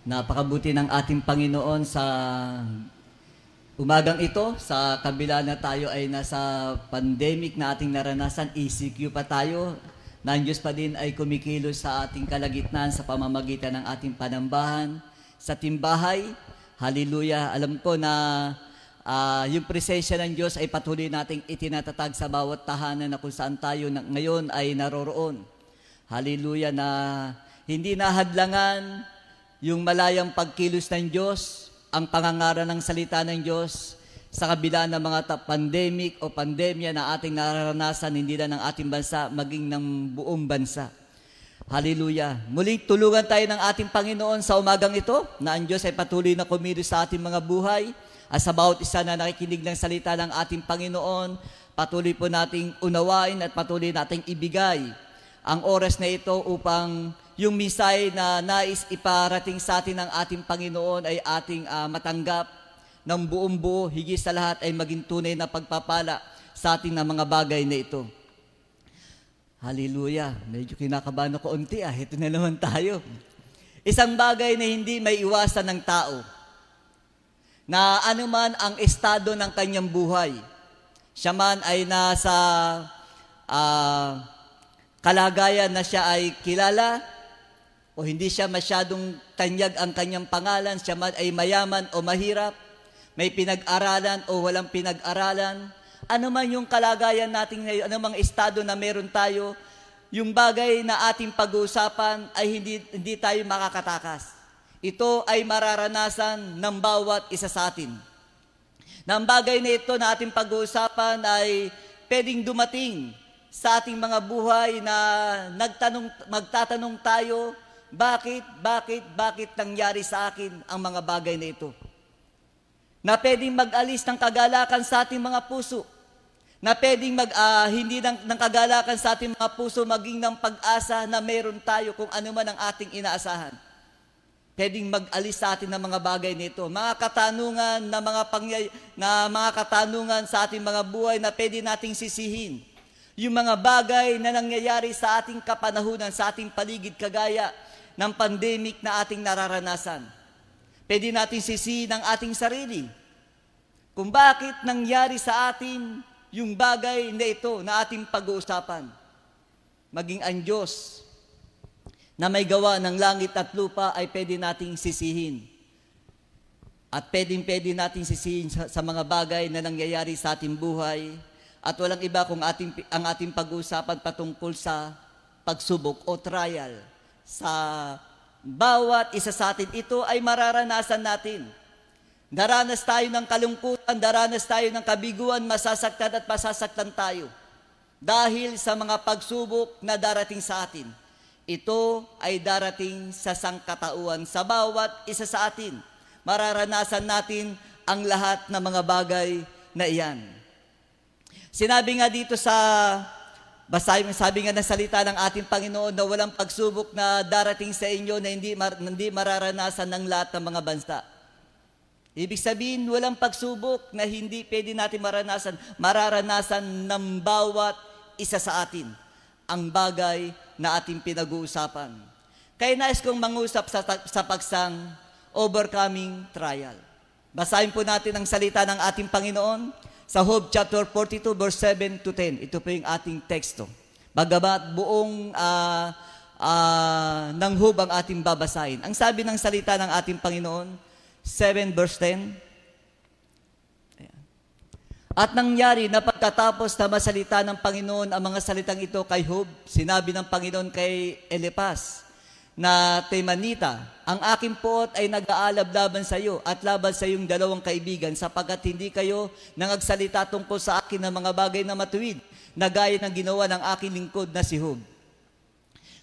Napakabuti ng ating Panginoon sa umagang ito, sa kabila na tayo ay nasa pandemic na ating naranasan, ECQ pa tayo, na ang Diyos pa din ay kumikilos sa ating kalagitnaan sa pamamagitan ng ating panambahan, sa timbahay. Hallelujah. Alam ko na uh, yung presensya ng Diyos ay patuloy nating itinatatag sa bawat tahanan na kung saan tayo ngayon ay naroroon. Hallelujah na hindi nahadlangan yung malayang pagkilos ng Diyos, ang pangangara ng salita ng Diyos, sa kabila ng mga ta- pandemic o pandemya na ating nararanasan, hindi lang ng ating bansa, maging ng buong bansa. Hallelujah. Muling tulungan tayo ng ating Panginoon sa umagang ito, na ang Diyos ay patuloy na kumilos sa ating mga buhay, at sa bawat isa na nakikinig ng salita ng ating Panginoon, patuloy po nating unawain at patuloy nating ibigay ang oras na ito upang yung misay na nais iparating sa atin ng ating Panginoon ay ating uh, matanggap ng buong buo, higit sa lahat ay maging tunay na pagpapala sa ating na mga bagay na ito. Hallelujah. Medyo kinakabahan ako unti ah. Ito na naman tayo. Isang bagay na hindi may iwasan ng tao na anuman ang estado ng kanyang buhay. Siya man ay nasa uh, kalagayan na siya ay kilala o hindi siya masyadong tanyag ang kanyang pangalan, siya man ay mayaman o mahirap, may pinag-aralan o walang pinag-aralan, ano man yung kalagayan natin ngayon, ano mang estado na meron tayo, yung bagay na ating pag-uusapan ay hindi, hindi tayo makakatakas. Ito ay mararanasan ng bawat isa sa atin. Na ang bagay na ito na ating pag-uusapan ay pwedeng dumating sa ating mga buhay na nagtanong, magtatanong tayo, bakit, bakit, bakit nangyari sa akin ang mga bagay na ito? Na pwedeng mag-alis ng kagalakan sa ating mga puso. Na pwedeng mag, uh, hindi ng, ng kagalakan sa ating mga puso maging ng pag-asa na meron tayo kung ano man ang ating inaasahan. Pwedeng mag-alis sa atin ng mga bagay nito. Mga katanungan na mga pangyay, na mga katanungan sa ating mga buhay na pwede nating sisihin. Yung mga bagay na nangyayari sa ating kapanahunan, sa ating paligid kagaya ng pandemic na ating nararanasan. Pwede natin sisihin ang ating sarili kung bakit nangyari sa atin yung bagay na ito na ating pag-uusapan. Maging ang Diyos na may gawa ng langit at lupa ay pwede nating sisihin. At pwedeng pwede nating sisihin sa, sa mga bagay na nangyayari sa ating buhay. At walang iba kung ating, ang ating pag-uusapan patungkol sa pagsubok o trial sa bawat isa sa atin. Ito ay mararanasan natin. Daranas tayo ng kalungkutan, daranas tayo ng kabiguan, masasaktan at masasaktan tayo. Dahil sa mga pagsubok na darating sa atin. Ito ay darating sa sangkatauan sa bawat isa sa atin. Mararanasan natin ang lahat ng mga bagay na iyan. Sinabi nga dito sa Basahin sabi nga ng salita ng ating Panginoon na walang pagsubok na darating sa inyo na hindi, mar, hindi mararanasan ng lahat ng mga bansa. Ibig sabihin, walang pagsubok na hindi pwede natin maranasan, mararanasan ng bawat isa sa atin ang bagay na ating pinag-uusapan. Kaya nais kong mangusap sa, sa pagsang overcoming trial. Basahin po natin ang salita ng ating Panginoon sa Job chapter 42 verse 7 to 10. Ito po yung ating teksto. Bagamat buong uh, uh, ng Job ang ating babasahin. Ang sabi ng salita ng ating Panginoon, 7 verse 10, at nangyari na pagkatapos na masalita ng Panginoon ang mga salitang ito kay Job, sinabi ng Panginoon kay Elipas, na Temanita, ang aking poot ay nag-aalab laban sa iyo at laban sa iyong dalawang kaibigan sapagkat hindi kayo nangagsalita tungkol sa akin ng mga bagay na matuwid na gaya ng ginawa ng aking lingkod na si Hub.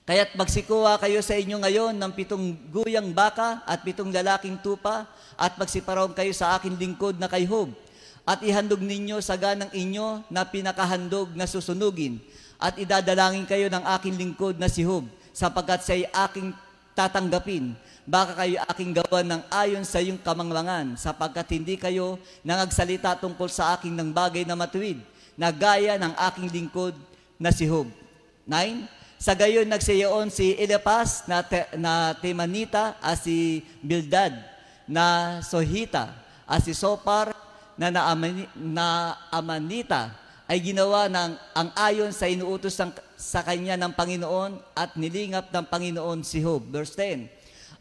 Kaya't magsikuha kayo sa inyo ngayon ng pitong guyang baka at pitong lalaking tupa at magsiparong kayo sa aking lingkod na kay Hub at ihandog ninyo sa ganang inyo na pinakahandog na susunugin at idadalangin kayo ng aking lingkod na si Hub sapagkat siya'y aking tatanggapin. Baka kayo aking gawan ng ayon sa iyong kamanglangan, sapagkat hindi kayo nangagsalita tungkol sa aking ng bagay na matuwid, na gaya ng aking lingkod na si Hub. 9. Sa gayon nagsiyoon si Elipas na, te, na Temanita at si Bildad na Sohita at si Sopar na naamani, na ay ginawa ng ang ayon sa inuutos ng, sa kanya ng Panginoon at nilingap ng Panginoon si Job. Verse 10.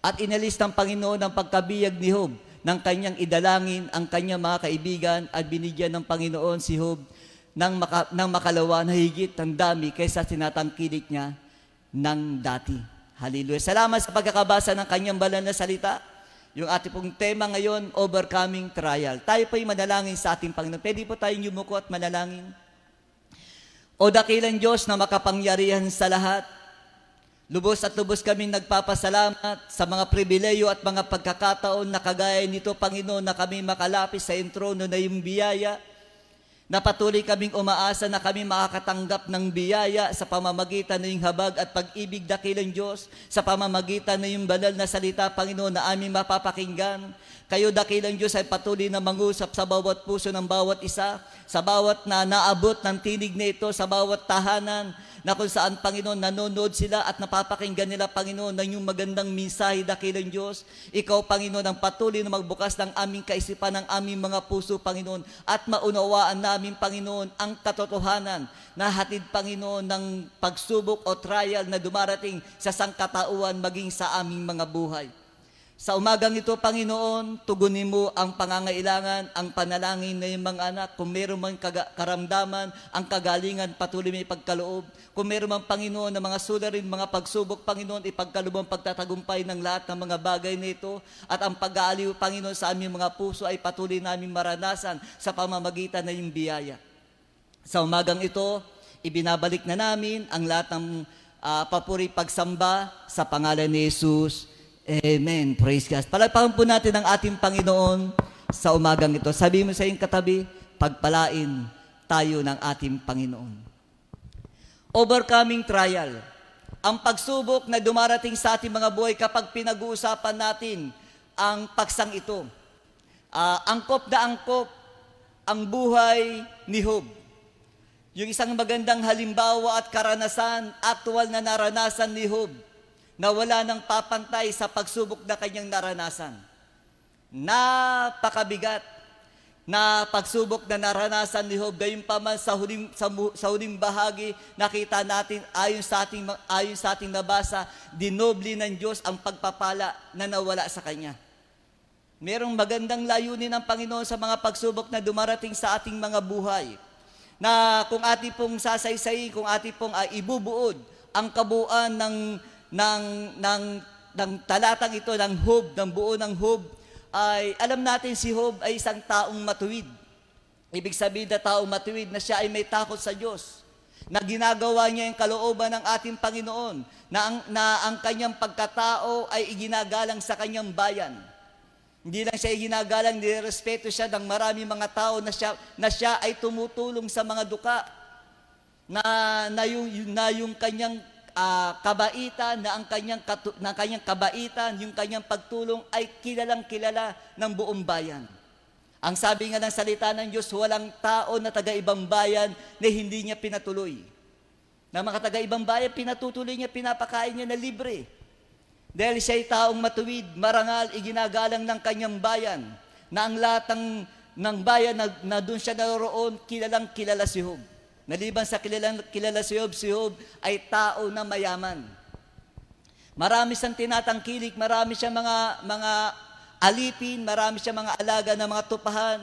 At inalis ng Panginoon ang pagkabiyag ni Job ng kanyang idalangin ang kanyang mga kaibigan at binigyan ng Panginoon si Job ng, maka, ng makalawa na higit ng dami kaysa sinatangkilik niya ng dati. Hallelujah. Salamat sa pagkakabasa ng kanyang banal na salita. Yung ating pong tema ngayon, overcoming trial. Tayo po'y manalangin sa ating Panginoon. Pwede po tayong yumuko at manalangin. O dakilang Diyos na makapangyarihan sa lahat, lubos at lubos kaming nagpapasalamat sa mga pribileyo at mga pagkakataon na kagaya nito, Panginoon, na kami makalapis sa entrono na yung biyaya, na patuloy kaming umaasa na kami makakatanggap ng biyaya sa pamamagitan ng habag at pag-ibig dakilang Diyos, sa pamamagitan ng banal na salita, Panginoon, na aming mapapakinggan. Kayo dakilang Diyos ay patuloy na mangusap sa bawat puso ng bawat isa, sa bawat na naabot ng tinig na ito, sa bawat tahanan, na kung saan, Panginoon, nanonood sila at napapakinggan nila, Panginoon, ng yung magandang mensahe dakilang Diyos. Ikaw, Panginoon, ang patuloy na magbukas ng aming kaisipan, ng aming mga puso, Panginoon, at maunawaan namin, Panginoon, ang katotohanan na hatid, Panginoon, ng pagsubok o trial na dumarating sa sangkatauan maging sa aming mga buhay. Sa umagang ito, Panginoon, tugunin mo ang pangangailangan, ang panalangin ng mga anak. Kung meron man karamdaman, ang kagalingan, patuloy may pagkaloob. Kung meron man, Panginoon, ng mga sularin, mga pagsubok, Panginoon, ipagkaloob ang pagtatagumpay ng lahat ng mga bagay na ito. At ang pag-aaliw, Panginoon, sa aming mga puso ay patuloy namin maranasan sa pamamagitan ng iyong biyaya. Sa umagang ito, ibinabalik na namin ang lahat ng uh, papuri pagsamba sa pangalan ni Jesus. Amen. Praise God. Palagpakan po natin ang ating Panginoon sa umagang ito. Sabi mo sa iyong katabi, pagpalain tayo ng ating Panginoon. Overcoming trial. Ang pagsubok na dumarating sa ating mga buhay kapag pinag-uusapan natin ang paksang ito. Uh, angkop na angkop ang buhay ni Job. Yung isang magandang halimbawa at karanasan, actual na naranasan ni Job na wala nang papantay sa pagsubok na kanyang naranasan. Napakabigat na pagsubok na naranasan ni Job. Gayun pa man sa huling, sa, sa huling bahagi, nakita natin ayon sa ating, ayon sa ating nabasa, dinobli ng Diyos ang pagpapala na nawala sa Kanya. Merong magandang layunin ng Panginoon sa mga pagsubok na dumarating sa ating mga buhay. Na kung ating pong sasaysayin, kung ating pong uh, ibubuod ang kabuuan ng ng, ng, ng talatang ito, ng Hob, ng buo ng Hob, ay alam natin si Hob ay isang taong matuwid. Ibig sabihin na taong matuwid na siya ay may takot sa Diyos. Na ginagawa niya yung kalooban ng ating Panginoon. Na ang, na ang kanyang pagkatao ay iginagalang sa kanyang bayan. Hindi lang siya iginagalang, nirespeto siya ng marami mga tao na siya, na siya ay tumutulong sa mga duka. Na, na, yung, na yung kanyang uh, kabaitan na ang kanyang, katu- na kanyang kabaitan, yung kanyang pagtulong ay kilalang kilala ng buong bayan. Ang sabi nga ng salita ng Diyos, walang tao na taga-ibang bayan na hindi niya pinatuloy. Na mga taga-ibang bayan, pinatutuloy niya, pinapakain niya na libre. Dahil siya ay taong matuwid, marangal, iginagalang ng kanyang bayan, na ang lahat ng, ng bayan na, na doon siya naroon, kilalang kilala si Job. Naliban sa kilala, kilala si Job, si Job ay tao na mayaman. Marami siyang tinatangkilik, marami siyang mga, mga alipin, marami siyang mga alaga na mga tupahan.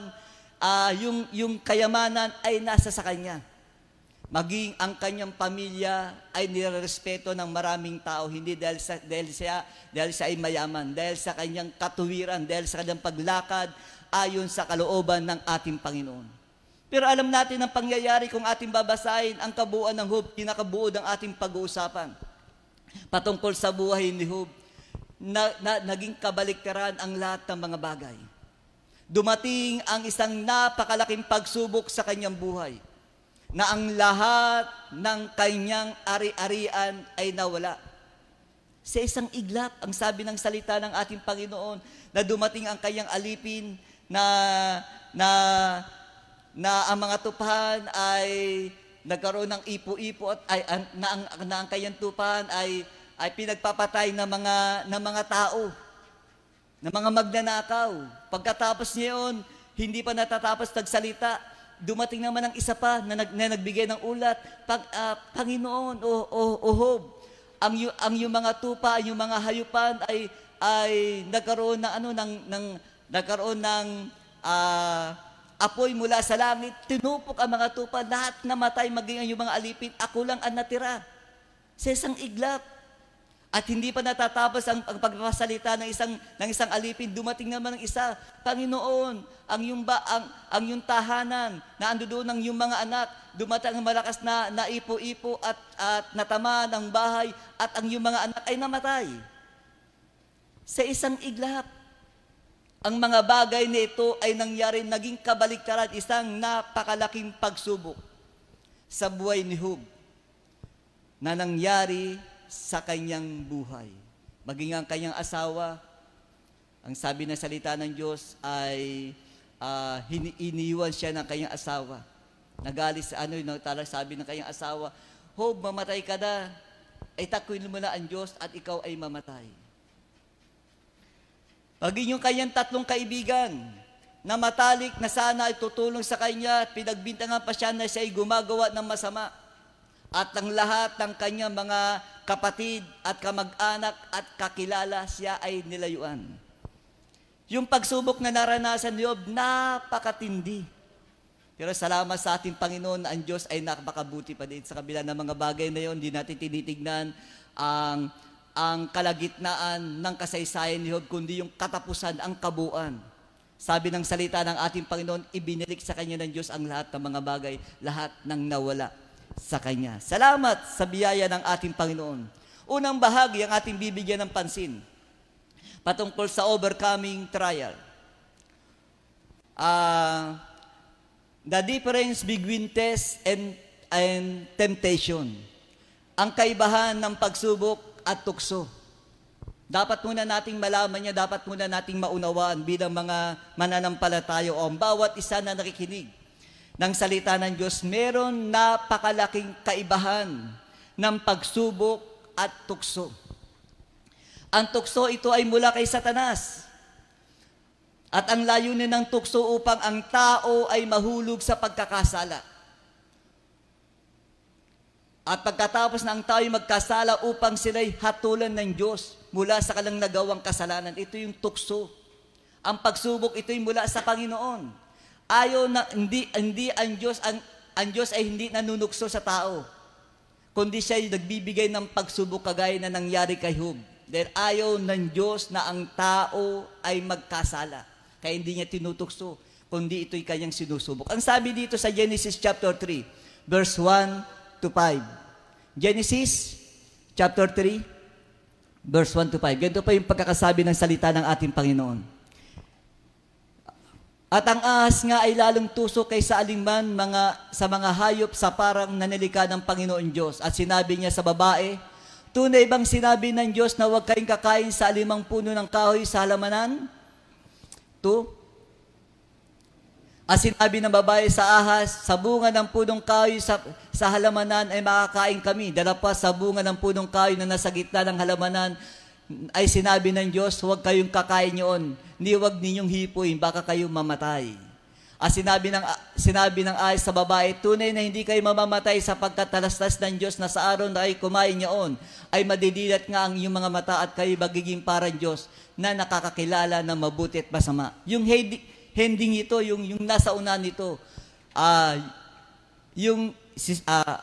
Uh, yung, yung kayamanan ay nasa sa kanya. Maging ang kanyang pamilya ay nirerespeto ng maraming tao, hindi dahil, sa, dahil, siya, dahil siya ay mayaman, dahil sa kanyang katuwiran, dahil sa kanyang paglakad ayon sa kalooban ng ating Panginoon. Pero alam natin ang pangyayari kung ating babasahin ang kabuuan ng Hub, kinakabuo ng ating pag-uusapan. Patungkol sa buhay ni Hub, na, na, naging kabaliktaran ang lahat ng mga bagay. Dumating ang isang napakalaking pagsubok sa kanyang buhay na ang lahat ng kanyang ari-arian ay nawala. Sa isang iglap, ang sabi ng salita ng ating Panginoon, na dumating ang kanyang alipin na, na na ang mga tupahan ay nagkaroon ng ipo-ipo at ay, na, ang, na ang kanyang tupahan ay, ay pinagpapatay ng mga, ng mga tao, ng mga magnanakaw. Pagkatapos niya yun, hindi pa natatapos nagsalita, dumating naman ang isa pa na, nag, na nagbigay ng ulat, pag, uh, Panginoon o, o, o Hob, ang, ang yung mga tupa, yung mga hayupan ay, ay nagkaroon ng, ano, ng, ng, nagkaroon ng uh, apoy mula sa langit, tinupok ang mga tupa, lahat namatay, maging ang yung mga alipin, ako lang ang natira. Sa isang iglap. At hindi pa natatapos ang, ang pagpasalita ng isang, ng isang alipin, dumating naman ng isa, Panginoon, ang yung, ba, ang, ang yung tahanan, na ando doon ng yung mga anak, dumating ang malakas na naipo-ipo at, at natama ng bahay, at ang yung mga anak ay namatay. Sa isang iglap. Ang mga bagay na ito ay nangyari, naging kabaliktaran, isang napakalaking pagsubok sa buhay ni Hub na nangyari sa kanyang buhay. Maging ang kanyang asawa, ang sabi ng salita ng Diyos ay uh, iniwan siya ng kanyang asawa. Nagalis sa ano, yung sabi ng kanyang asawa, Hob, mamatay ka na. Ay takwil mo na ang Diyos at ikaw ay mamatay. Maging yung kanyang tatlong kaibigan na matalik na sana ay tutulong sa kanya, pinagbintangan pa siya na siya ay gumagawa ng masama. At ang lahat ng kanyang mga kapatid at kamag-anak at kakilala siya ay nilayuan. Yung pagsubok na naranasan ni Job, napakatindi. Pero salamat sa ating Panginoon na ang Diyos ay nakakabuti pa din sa kabila ng mga bagay na yon. Hindi natin tinitignan ang ang kalagitnaan ng kasaysayan ni Job, kundi yung katapusan, ang kabuuan. Sabi ng salita ng ating Panginoon, ibinilik sa Kanya ng Diyos ang lahat ng mga bagay, lahat ng nawala sa Kanya. Salamat sa biyaya ng ating Panginoon. Unang bahagi ang ating bibigyan ng pansin patungkol sa overcoming trial. Uh, the difference between test and, and temptation. Ang kaibahan ng pagsubok at tukso. Dapat muna nating malaman niya, dapat muna nating maunawaan bilang mga mananampalataya o bawat isa na nakikinig ng salita ng Diyos, meron napakalaking kaibahan ng pagsubok at tukso. Ang tukso ito ay mula kay Satanas. At ang layunin ng tukso upang ang tao ay mahulog sa pagkakasala. At pagkatapos na ang tayo magkasala upang sila'y hatulan ng Diyos mula sa kalang nagawang kasalanan, ito yung tukso. Ang pagsubok, ito'y mula sa Panginoon. Ayaw na, hindi, hindi ang Diyos, ang, ang Diyos ay hindi nanunukso sa tao. Kundi siya ay nagbibigay ng pagsubok kagaya na nangyari kay Hub. Dahil ayaw ng Diyos na ang tao ay magkasala. Kaya hindi niya tinutukso, kundi ito'y kanyang sinusubok. Ang sabi dito sa Genesis chapter 3, verse 1 to 5. Genesis chapter 3, verse 1 to 5. Ganito pa yung pagkakasabi ng salita ng ating Panginoon. At ang ahas nga ay lalong tusok kaysa alingman mga, sa mga hayop sa parang nanilika ng Panginoon Diyos. At sinabi niya sa babae, Tunay bang sinabi ng Diyos na huwag kayong kakain sa alimang puno ng kahoy sa halamanan? 2. At sinabi ng babae sa ahas, sa bunga ng punong kahoy sa, sa halamanan ay makakain kami. Dala pa sa bunga ng punong kahoy na nasa gitna ng halamanan ay sinabi ng Diyos, huwag kayong kakain yun. Hindi huwag ninyong hipuin, baka kayo mamatay. At sinabi ng, sinabi ng ayos sa babae, tunay na hindi kayo mamamatay sapagkat talastas ng Diyos na sa araw na ay kumain niyoon, ay madidilat nga ang iyong mga mata at kayo magiging parang Diyos na nakakakilala ng mabuti at masama. Yung hindi, handing ito, yung, yung nasa una nito, uh, yung uh,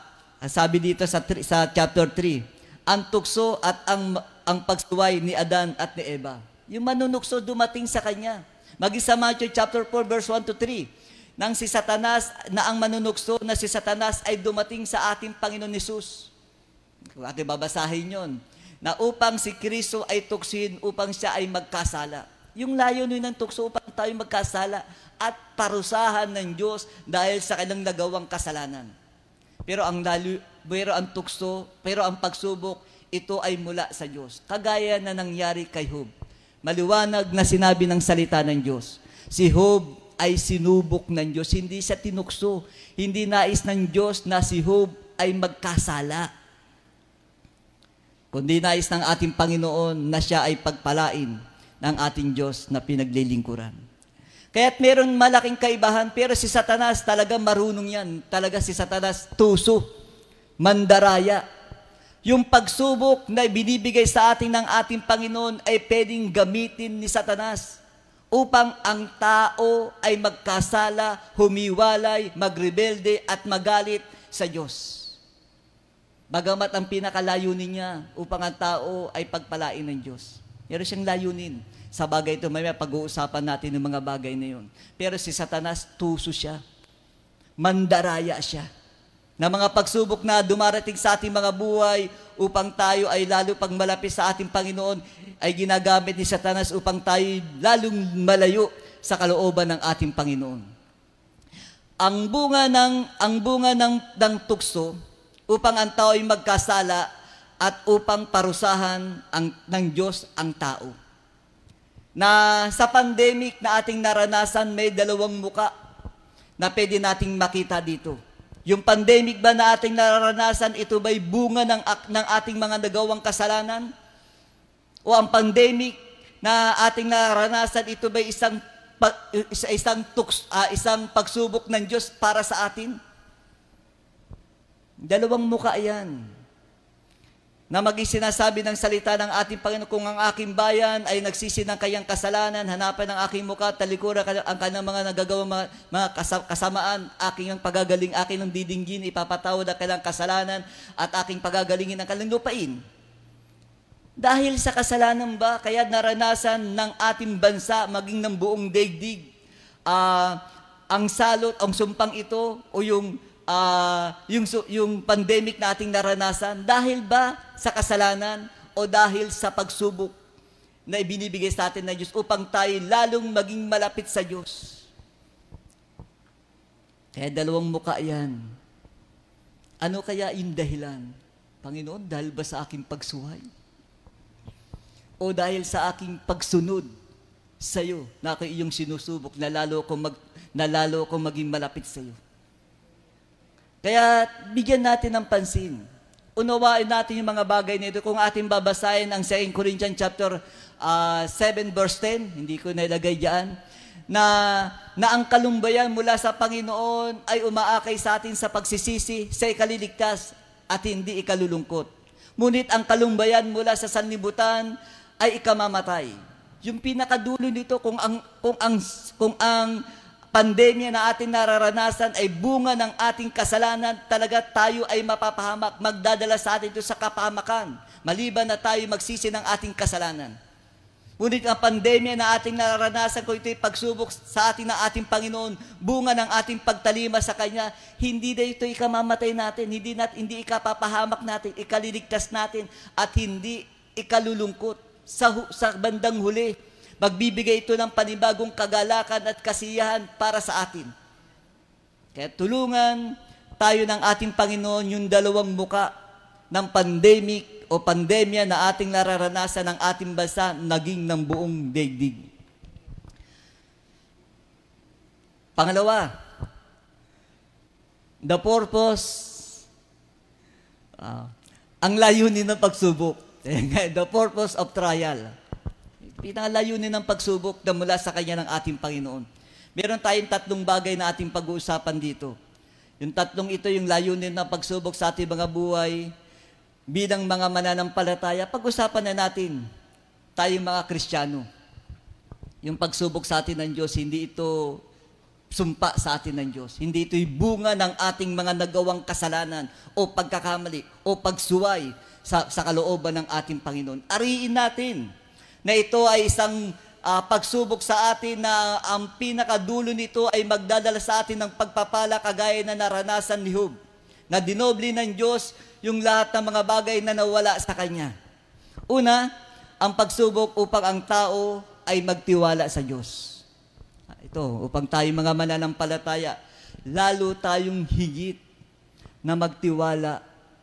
sabi dito sa, sa chapter 3, ang tukso at ang, ang pagsuway ni Adan at ni Eva. Yung manunukso dumating sa kanya. Maging sa Matthew chapter 4 verse 1 to 3, nang si Satanas, na ang manunukso na si Satanas ay dumating sa ating Panginoon. Kung ating babasahin yon na upang si Kristo ay tuksin upang siya ay magkasala. Yung layunin ng tukso upang tayo magkasala at parusahan ng Diyos dahil sa kanilang nagawang kasalanan. Pero ang lalu, pero ang tukso, pero ang pagsubok, ito ay mula sa Diyos. Kagaya na nangyari kay Job. Maliwanag na sinabi ng salita ng Diyos. Si Job ay sinubok ng Diyos. Hindi siya tinukso. Hindi nais ng Diyos na si Job ay magkasala. Kundi nais ng ating Panginoon na siya ay pagpalain ng ating Diyos na pinaglilingkuran. Kaya't meron malaking kaibahan, pero si Satanas talaga marunong yan. Talaga si Satanas tuso, mandaraya. Yung pagsubok na binibigay sa atin ng ating Panginoon ay pwedeng gamitin ni Satanas upang ang tao ay magkasala, humiwalay, magrebelde at magalit sa Diyos. Bagamat ang pinakalayunin niya upang ang tao ay pagpalain ng Diyos. Meron siyang layunin. Sa bagay ito, may pag-uusapan natin ng mga bagay na yun. Pero si Satanas, tuso siya. Mandaraya siya na mga pagsubok na dumarating sa ating mga buhay upang tayo ay lalo pang malapit sa ating Panginoon ay ginagamit ni Satanas upang tayo lalong malayo sa kalooban ng ating Panginoon. Ang bunga ng ang bunga ng, ng tukso upang ang tao ay magkasala at upang parusahan ang, ng Diyos ang tao. Na sa pandemic na ating naranasan may dalawang muka na pwede nating makita dito yung pandemic ba na ating nararanasan, ito ba'y bunga ng, ng ating mga nagawang kasalanan? O ang pandemic na ating nararanasan, ito ba'y isang, isang, tuks, uh, isang pagsubok ng Diyos para sa atin? Dalawang muka yan na maging sinasabi ng salita ng ating Panginoon, kung ang aking bayan ay nagsisi ng kayang kasalanan, hanapan ng aking mukha, talikuran ang kanyang mga nagagawa mga, mga kasamaan, aking ang pagagaling, aking ang didinggin, ipapatawad ang kanyang kasalanan, at aking pagagalingin ang kanyang lupain. Dahil sa kasalanan ba, kaya naranasan ng ating bansa, maging ng buong daigdig, uh, ang salot, ang sumpang ito, o yung uh, yung, yung pandemic na ating naranasan? Dahil ba sa kasalanan o dahil sa pagsubok na ibinibigay sa atin ng Diyos upang tayo lalong maging malapit sa Diyos? Kaya dalawang muka yan. Ano kaya yung dahilan? Panginoon, dahil ba sa aking pagsuhay? O dahil sa aking pagsunod sa iyo na ako iyong sinusubok na lalo kong mag, na lalo kong maging malapit sa iyo? Kaya bigyan natin ng pansin. Unawain natin yung mga bagay nito. Kung ating babasahin ang 2 Corinthians chapter uh, ah, 7 verse 10, hindi ko nilagay diyan, na, na ang kalumbayan mula sa Panginoon ay umaakay sa atin sa pagsisisi, sa ikaliligtas at hindi ikalulungkot. Ngunit ang kalumbayan mula sa sanlibutan ay ikamamatay. Yung pinakadulo nito kung ang kung ang kung ang pandemya na ating nararanasan ay bunga ng ating kasalanan, talaga tayo ay mapapahamak, magdadala sa atin ito sa kapahamakan, maliban na tayo magsisi ng ating kasalanan. Ngunit ang pandemya na ating nararanasan ko ito'y pagsubok sa ating ng ating Panginoon, bunga ng ating pagtalima sa Kanya, hindi na ito ikamamatay natin, hindi, nat, hindi ikapapahamak natin, ikaliligtas natin, at hindi ikalulungkot sa, sa bandang huli Magbibigay ito ng panibagong kagalakan at kasiyahan para sa atin. Kaya tulungan tayo ng ating Panginoon yung dalawang muka ng pandemic o pandemya na ating nararanasan ng ating bansa naging ng buong daigdig. Pangalawa, the purpose, uh, ang layunin ng pagsubok. the purpose of trial. Pinalayunin ng pagsubok na mula sa Kanya ng ating Panginoon. Meron tayong tatlong bagay na ating pag-uusapan dito. Yung tatlong ito, yung layunin ng pagsubok sa ating mga buhay, bilang mga mananampalataya, pag-usapan na natin, tayong mga Kristiyano. Yung pagsubok sa atin ng Diyos, hindi ito sumpa sa atin ng Diyos. Hindi ito'y bunga ng ating mga nagawang kasalanan o pagkakamali o pagsuway sa, sa kalooban ng ating Panginoon. Ariin natin na ito ay isang uh, pagsubok sa atin na ang pinakadulo nito ay magdadala sa atin ng pagpapala kagaya na naranasan ni Hub. Na dinobli ng Diyos yung lahat ng mga bagay na nawala sa Kanya. Una, ang pagsubok upang ang tao ay magtiwala sa Diyos. Ah, ito, upang tayo mga mananampalataya, lalo tayong higit na magtiwala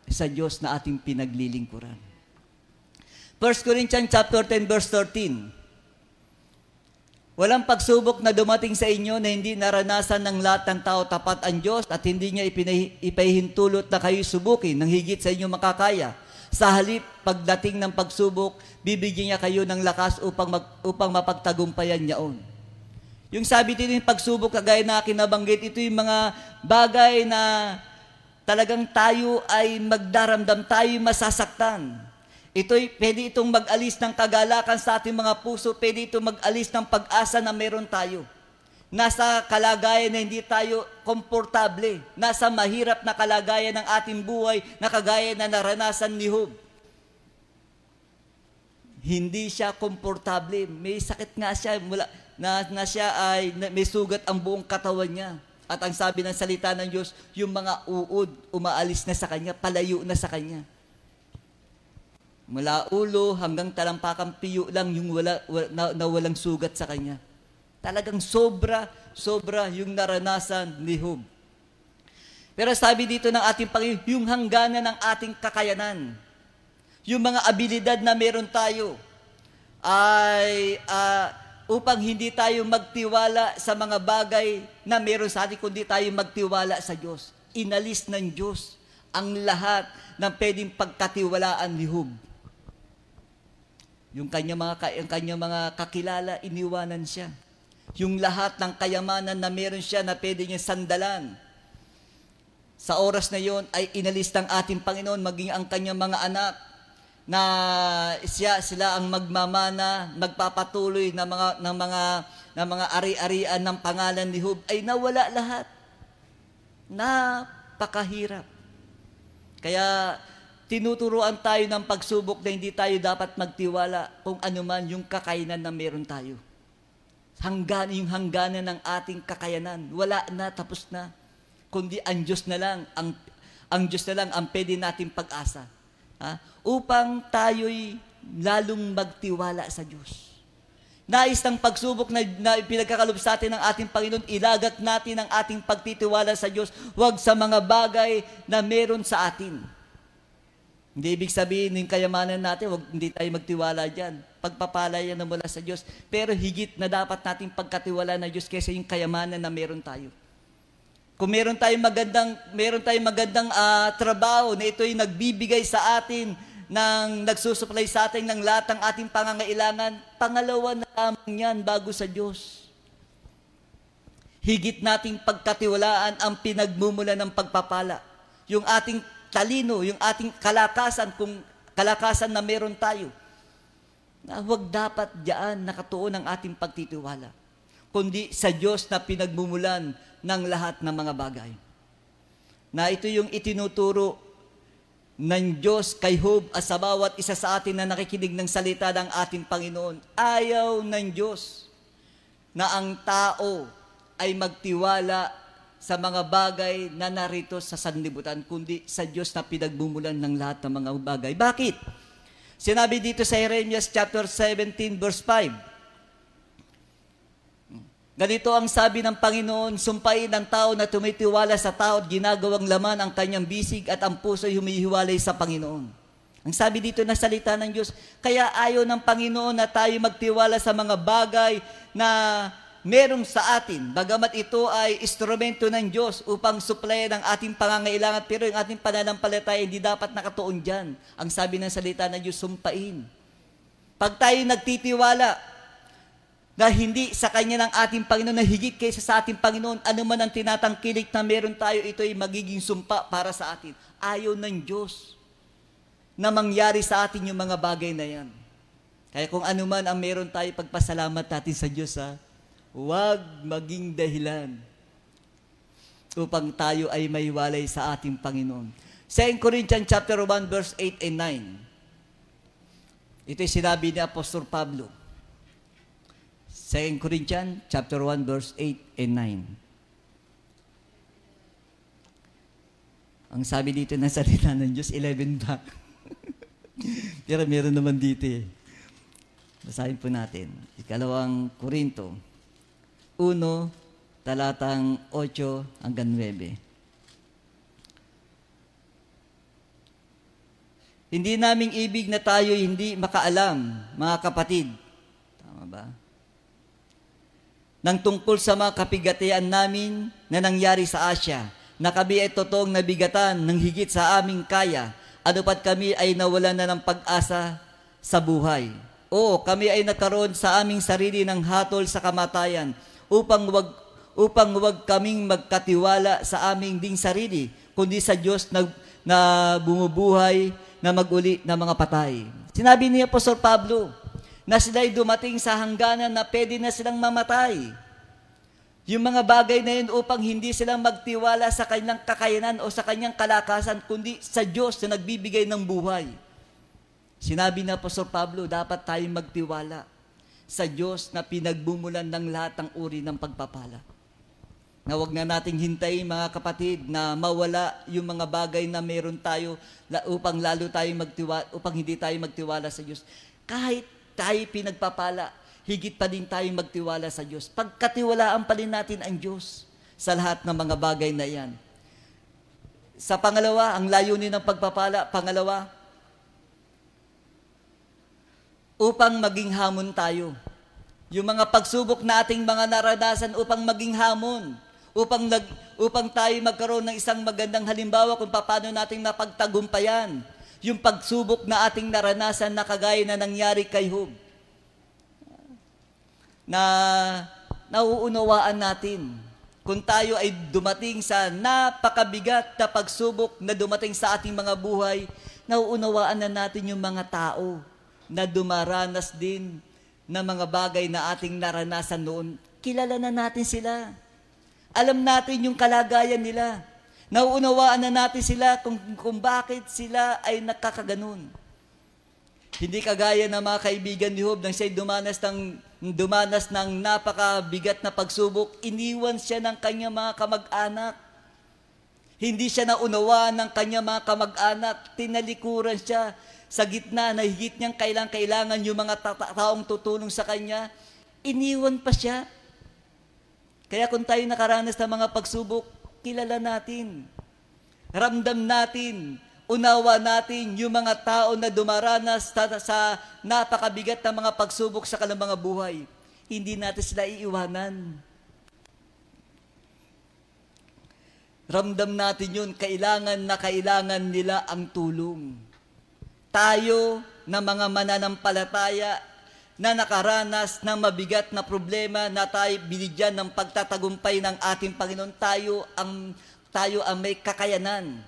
sa Diyos na ating pinaglilingkuran. 1 Corinthians chapter 10 verse 13. Walang pagsubok na dumating sa inyo na hindi naranasan ng lahat ng tao tapat ang Diyos at hindi niya ipahihintulot na kayo subukin ng higit sa inyo makakaya. Sa halip, pagdating ng pagsubok, bibigyan niya kayo ng lakas upang, mag, upang mapagtagumpayan niyaon. Yung sabi dito yung pagsubok, kagaya na akin nabanggit, ito yung mga bagay na talagang tayo ay magdaramdam, tayo masasaktan. Ito'y, pwede itong mag-alis ng kagalakan sa ating mga puso, pwede itong mag-alis ng pag-asa na meron tayo. Nasa kalagayan na hindi tayo komportable. Nasa mahirap na kalagayan ng ating buhay na kagaya na naranasan ni Job. Hindi siya komportable. May sakit nga siya mula, na, na siya ay na, may sugat ang buong katawan niya. At ang sabi ng salita ng Diyos, yung mga uod umaalis na sa kanya, palayo na sa kanya. Mula ulo hanggang talampakan piyo lang yung wala, wala na, na walang sugat sa kanya. Talagang sobra, sobra yung naranasan ni Job. Pero sabi dito ng ating Panginoon, yung hangganan ng ating kakayanan, yung mga abilidad na meron tayo, ay uh, upang hindi tayo magtiwala sa mga bagay na meron sa atin, kundi tayo magtiwala sa Diyos. Inalis ng Diyos ang lahat ng pwedeng pagkatiwalaan ni Job. Yung kanya mga, yung kanya mga kakilala, iniwanan siya. Yung lahat ng kayamanan na meron siya na pwede niya sandalan. Sa oras na yon ay inalis ng ating Panginoon, maging ang kanyang mga anak, na siya sila ang magmamana, magpapatuloy ng mga ng mga ng mga ari-arian ng pangalan ni Hub ay nawala lahat. Napakahirap. Kaya tinuturuan tayo ng pagsubok na hindi tayo dapat magtiwala kung ano man yung kakainan na meron tayo. Hanggan, yung hangganan ng ating kakayanan. Wala na, tapos na. Kundi ang Diyos na lang, ang, ang Diyos na lang ang pwede nating pag-asa. Ha? Upang tayo'y lalong magtiwala sa Diyos. Nais ng pagsubok na, na pinagkakalob sa atin ng ating Panginoon, ilagat natin ang ating pagtitiwala sa Diyos, huwag sa mga bagay na meron sa atin. Hindi ibig sabihin ng kayamanan natin, wag, hindi tayo magtiwala dyan. Pagpapala yan na mula sa Diyos. Pero higit na dapat nating pagkatiwala na Diyos kaysa yung kayamanan na meron tayo. Kung meron tayong magandang, meron tayong magandang uh, trabaho na ito'y nagbibigay sa atin ng nagsusupply sa atin ng lahat ng ating pangangailangan, pangalawa na lamang yan bago sa Diyos. Higit nating pagkatiwalaan ang pinagmumula ng pagpapala. Yung ating talino, yung ating kalakasan, kung kalakasan na meron tayo, na huwag dapat diyan nakatuon ang ating pagtitiwala, kundi sa Diyos na pinagmumulan ng lahat ng mga bagay. Na ito yung itinuturo ng Diyos kay Job at sa bawat isa sa atin na nakikinig ng salita ng ating Panginoon. Ayaw ng Diyos na ang tao ay magtiwala sa mga bagay na narito sa sanlibutan, kundi sa Diyos na pinagmumulan ng lahat ng mga bagay. Bakit? Sinabi dito sa Jeremias chapter 17 verse 5, Ganito ang sabi ng Panginoon, sumpain ng tao na tumitiwala sa tao at ginagawang laman ang kanyang bisig at ang puso ay humihiwalay sa Panginoon. Ang sabi dito na salita ng Diyos, kaya ayaw ng Panginoon na tayo magtiwala sa mga bagay na merong sa atin, bagamat ito ay instrumento ng Diyos upang supply ng ating pangangailangan, pero yung ating pananampalataya hindi dapat nakatuon dyan. Ang sabi ng salita ng Diyos, sumpain. Pag tayo nagtitiwala na hindi sa Kanya ng ating Panginoon na higit kaysa sa ating Panginoon, ano man ang tinatangkilik na meron tayo, ito ay magiging sumpa para sa atin. Ayaw ng Diyos na mangyari sa atin yung mga bagay na yan. Kaya kung ano man ang meron tayo, pagpasalamat natin sa Diyos, ha? Huwag maging dahilan upang tayo ay maiwalay sa ating Panginoon. 2 Corinthians chapter 1 verse 8 and 9. Ito ay sinabi ni Apostol Pablo. 2 Corinthians chapter 1 verse 8 and 9. Ang sabi dito ng salita ng Diyos, 11 ba? Pero meron naman dito eh. Basahin po natin. Ikalawang Korinto 1, talatang 8 hanggang 9. Hindi naming ibig na tayo hindi makaalam, mga kapatid. Tama ba? ng tungkol sa mga kapigatian namin na nangyari sa Asya, na kami ay totoong nabigatan ng higit sa aming kaya, ano pat kami ay nawalan na ng pag-asa sa buhay. Oo, kami ay nagkaroon sa aming sarili ng hatol sa kamatayan upang wag upang wag kaming magkatiwala sa aming ding sarili, kundi sa Diyos na, na bumubuhay na maguli na mga patay. Sinabi ni Apostol Pablo, na sila'y dumating sa hangganan na pwede na silang mamatay. Yung mga bagay na yun upang hindi sila magtiwala sa kanyang kakayanan o sa kanyang kalakasan, kundi sa Diyos na nagbibigay ng buhay. Sinabi na Apostol Pablo, dapat tayong magtiwala sa Diyos na pinagbumulan ng lahat ng uri ng pagpapala. Na wag na nating hintayin mga kapatid na mawala yung mga bagay na meron tayo upang lalo tayong magtiwala, upang hindi tayo magtiwala sa Diyos. Kahit tayo pinagpapala, higit pa din tayong magtiwala sa Diyos. Pagkatiwalaan pa rin natin ang Diyos sa lahat ng mga bagay na yan. Sa pangalawa, ang layunin ng pagpapala, pangalawa, upang maging hamon tayo. Yung mga pagsubok na ating mga naranasan upang maging hamon, upang, nag, upang tayo magkaroon ng isang magandang halimbawa kung paano natin napagtagumpayan yung pagsubok na ating naranasan na kagaya na nangyari kay Job. Na nauunawaan natin kung tayo ay dumating sa napakabigat na pagsubok na dumating sa ating mga buhay, nauunawaan na natin yung mga tao na dumaranas din ng mga bagay na ating naranasan noon. Kilala na natin sila. Alam natin yung kalagayan nila. Nauunawaan na natin sila kung, kung bakit sila ay nakakaganon. Hindi kagaya ng mga kaibigan ni Job nang siya'y dumanas ng, dumanas ng napakabigat na pagsubok, iniwan siya ng kanyang mga kamag-anak. Hindi siya naunawa ng kanyang mga kamag-anak, tinalikuran siya sa gitna na higit niyang kailang-kailangan yung mga ta- taong tutulong sa kanya, iniwan pa siya. Kaya kung tayo nakaranas ng mga pagsubok, kilala natin. Ramdam natin, unawa natin yung mga tao na dumaranas sa, sa napakabigat na mga pagsubok sa kanilang mga buhay. Hindi natin sila iiwanan. Ramdam natin yun, kailangan na kailangan nila ang tulong. Tayo na mga mananampalataya na nakaranas ng mabigat na problema na tayo binigyan ng pagtatagumpay ng ating Panginoon, tayo ang tayo ang may kakayanan.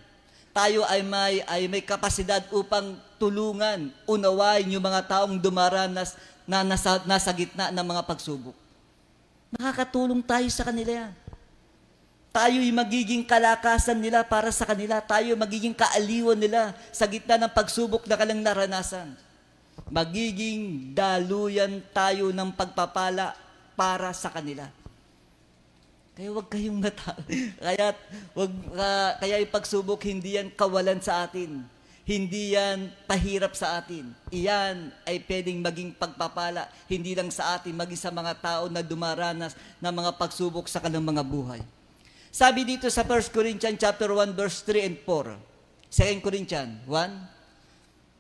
Tayo ay may ay may kapasidad upang tulungan, unawain yung mga taong dumaranas na nasa, nasa gitna ng mga pagsubok. Nakakatulong tayo sa kanila. Tayo'y magiging kalakasan nila para sa kanila. Tayo magiging kaaliwan nila sa gitna ng pagsubok na kalang naranasan magiging daluyan tayo ng pagpapala para sa kanila. Kaya wag kayong mata. kaya wag uh, kaya yung pagsubok hindi yan kawalan sa atin. Hindi yan pahirap sa atin. Iyan ay pwedeng maging pagpapala, hindi lang sa atin, maging sa mga tao na dumaranas ng mga pagsubok sa kanilang mga buhay. Sabi dito sa 1 Corinthians chapter 1 verse 3 and 4. 2 Corinthians 1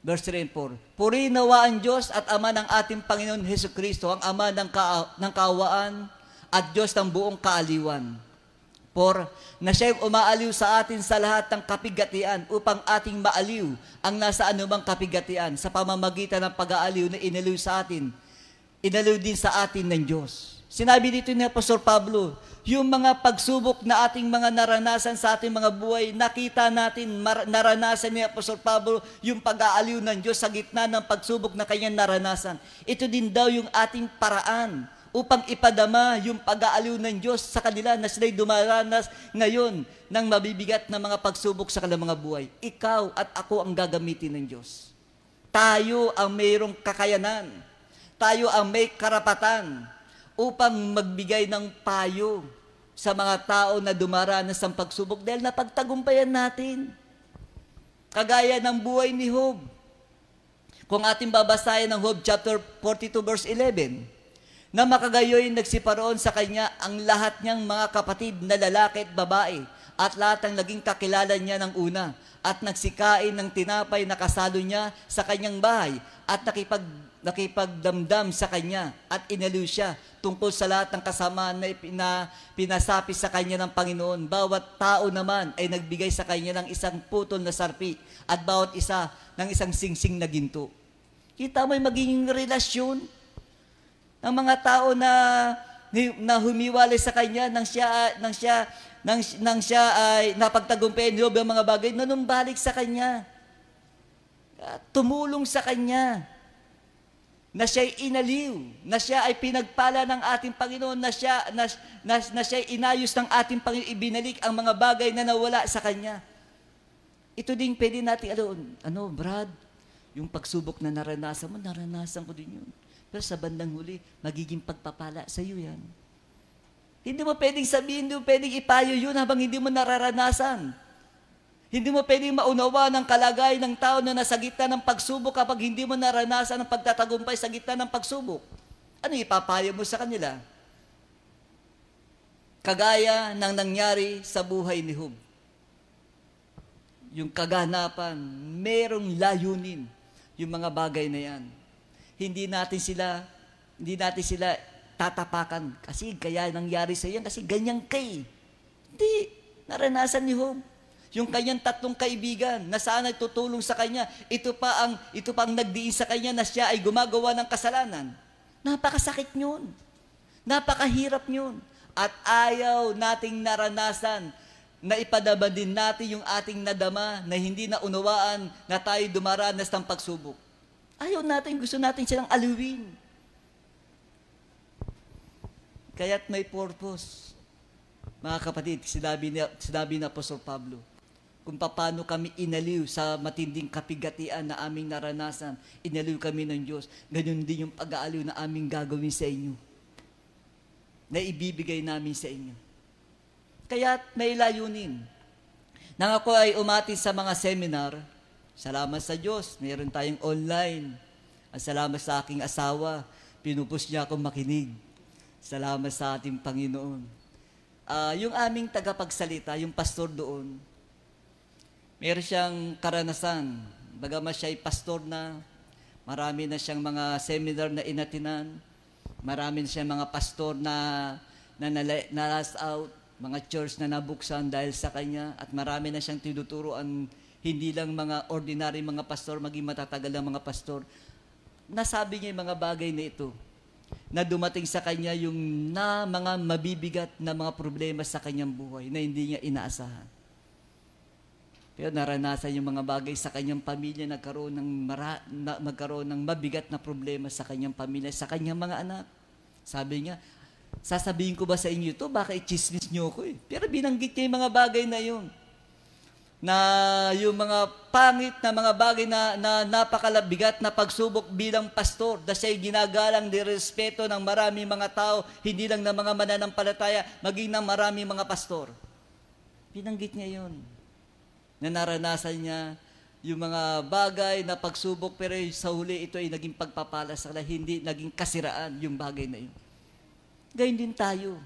Verse 3 and 4. Puri nawa ang Diyos at Ama ng ating Panginoon Heso Kristo, ang Ama ng, ka- ng kaawaan at Diyos ng buong kaaliwan. For na siya'y umaaliw sa atin sa lahat ng kapigatian upang ating maaliw ang nasa anumang kapigatian sa pamamagitan ng pag-aaliw na inaliw sa atin, inaliw din sa atin ng Diyos. Sinabi dito ni Apostol Pablo, yung mga pagsubok na ating mga naranasan sa ating mga buhay, nakita natin, mar- naranasan ni Apostol Pablo yung pag-aaliw ng Diyos sa gitna ng pagsubok na kanyang naranasan. Ito din daw yung ating paraan upang ipadama yung pag-aaliw ng Diyos sa kanila na sila'y dumaranas ngayon ng mabibigat na mga pagsubok sa kanilang mga buhay. Ikaw at ako ang gagamitin ng Diyos. Tayo ang mayroong kakayanan. Tayo ang may karapatan upang magbigay ng payo sa mga tao na dumaranas ng pagsubok dahil napagtagumpayan natin. Kagaya ng buhay ni Job. Kung ating babasahin ng Job chapter 42 verse 11, na makagayoy nagsiparoon sa kanya ang lahat niyang mga kapatid na lalaki at babae at lahat ng naging kakilala niya ng una at nagsikain ng tinapay na kasalo niya sa kanyang bahay at nakipag nakipagdamdam sa kanya at inaliw siya tungkol sa lahat ng kasamaan na ipina, pinasapi sa kanya ng Panginoon. Bawat tao naman ay nagbigay sa kanya ng isang putol na sarpi at bawat isa ng isang singsing na ginto. Kita mo yung magiging relasyon ng mga tao na na humiwalay sa kanya nang siya nang siya nang, nang siya ay napagtagumpayan ng mga bagay nanumbalik sa kanya. Tumulong sa kanya na siya ay inaliw, na siya ay pinagpala ng ating Panginoon, na siya, na, na, na siya ay inayos ng ating Panginoon, ibinalik ang mga bagay na nawala sa Kanya. Ito din pwede natin, ano, ano, Brad, yung pagsubok na naranasan mo, naranasan ko din yun. Pero sa bandang huli, magiging pagpapala sa iyo yan. Hindi mo pwedeng sabihin, hindi mo pwedeng ipayo yun habang hindi mo nararanasan. Hindi mo pwedeng maunawa ng kalagay ng tao na nasa gitna ng pagsubok kapag hindi mo naranasan ang pagtatagumpay sa gitna ng pagsubok. Ano ipapayo mo sa kanila? Kagaya ng nangyari sa buhay ni Hub. Yung kaganapan, merong layunin yung mga bagay na yan. Hindi natin sila, hindi natin sila tatapakan kasi kaya nangyari sa yan kasi ganyan kay. Hindi, naranasan ni Hub yung kanyang tatlong kaibigan na saan nagtutulong sa kanya, ito pa ang ito pa ang nagdiin sa kanya na siya ay gumagawa ng kasalanan. Napakasakit niyon. Napakahirap niyon. At ayaw nating naranasan na ipadama din natin yung ating nadama na hindi na unawaan na tayo dumaranas ng pagsubok. Ayaw natin, gusto natin silang aluwin. Kaya't may purpose. Mga kapatid, sinabi ni, sinabi ni Apostol Pablo, kung paano kami inaliw sa matinding kapigatian na aming naranasan. Inaliw kami ng Diyos. Ganun din yung pag-aaliw na aming gagawin sa inyo. Na ibibigay namin sa inyo. Kaya may layunin. Nang ako ay umati sa mga seminar, salamat sa Diyos, meron tayong online. At salamat sa aking asawa, pinupus niya akong makinig. Salamat sa ating Panginoon. Uh, yung aming tagapagsalita, yung pastor doon, meron siyang karanasan. Bagamat siya ay pastor na, marami na siyang mga seminar na inatinan, marami na siyang mga pastor na, na, na, na out, mga church na nabuksan dahil sa kanya, at marami na siyang tinuturoan, hindi lang mga ordinary mga pastor, maging matatagal ang mga pastor. Nasabi niya yung mga bagay na ito, na dumating sa kanya yung na mga mabibigat na mga problema sa kanyang buhay na hindi niya inaasahan. Pero naranasan yung mga bagay sa kanyang pamilya, nagkaroon ng, mara, na, nagkaroon ng mabigat na problema sa kanyang pamilya, sa kanyang mga anak. Sabi niya, sasabihin ko ba sa inyo to? Baka i-chismis niyo ko eh. Pero binanggit niya yung mga bagay na yun. Na yung mga pangit na mga bagay na, na napakalabigat na pagsubok bilang pastor na siya'y ginagalang ni respeto ng maraming mga tao, hindi lang ng mga mananampalataya, maging ng maraming mga pastor. Binanggit niya yun na naranasan niya yung mga bagay na pagsubok pero sa huli ito ay naging pagpapala sa kanila, hindi naging kasiraan yung bagay na yun. Gayun din tayo.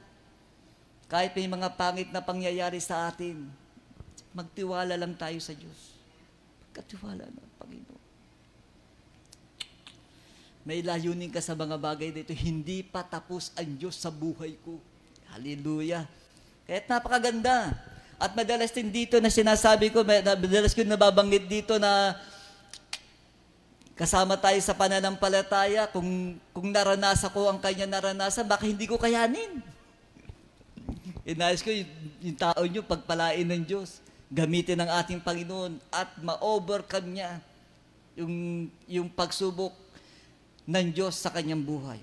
Kahit may mga pangit na pangyayari sa atin, magtiwala lang tayo sa Diyos. Katiwala ng Panginoon. May layunin ka sa mga bagay dito, hindi pa tapos ang Diyos sa buhay ko. Hallelujah. Kahit napakaganda. At madalas din dito na sinasabi ko, madalas ko nababanggit dito na kasama tayo sa pananampalataya, kung, kung naranasan ko ang kanya naranasan, baka hindi ko kayanin. Inayos ko yung, yung tao nyo, pagpalain ng Diyos. Gamitin ng ating Panginoon at ma-overcome niya yung, yung pagsubok ng Diyos sa kanyang buhay.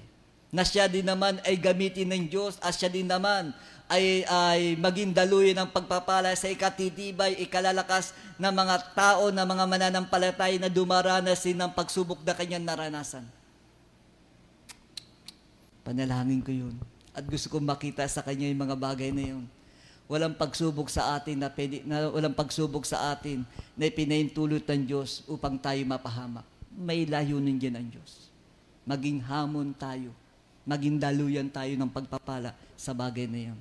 Na siya din naman ay gamitin ng Diyos at siya din naman ay, ay maging daluyan ng pagpapala sa ikatitibay, ikalalakas ng mga tao, na mga mananampalatay na dumaranas din ng pagsubok na kanyang naranasan. Panalangin ko yun. At gusto kong makita sa kanya yung mga bagay na yun. Walang pagsubok sa atin na, pwede, na walang pagsubok sa atin na ipinaintulot ng Diyos upang tayo mapahamak. May layunin din ang Diyos. Maging hamon tayo. Maging daluyan tayo ng pagpapala sa bagay na yun.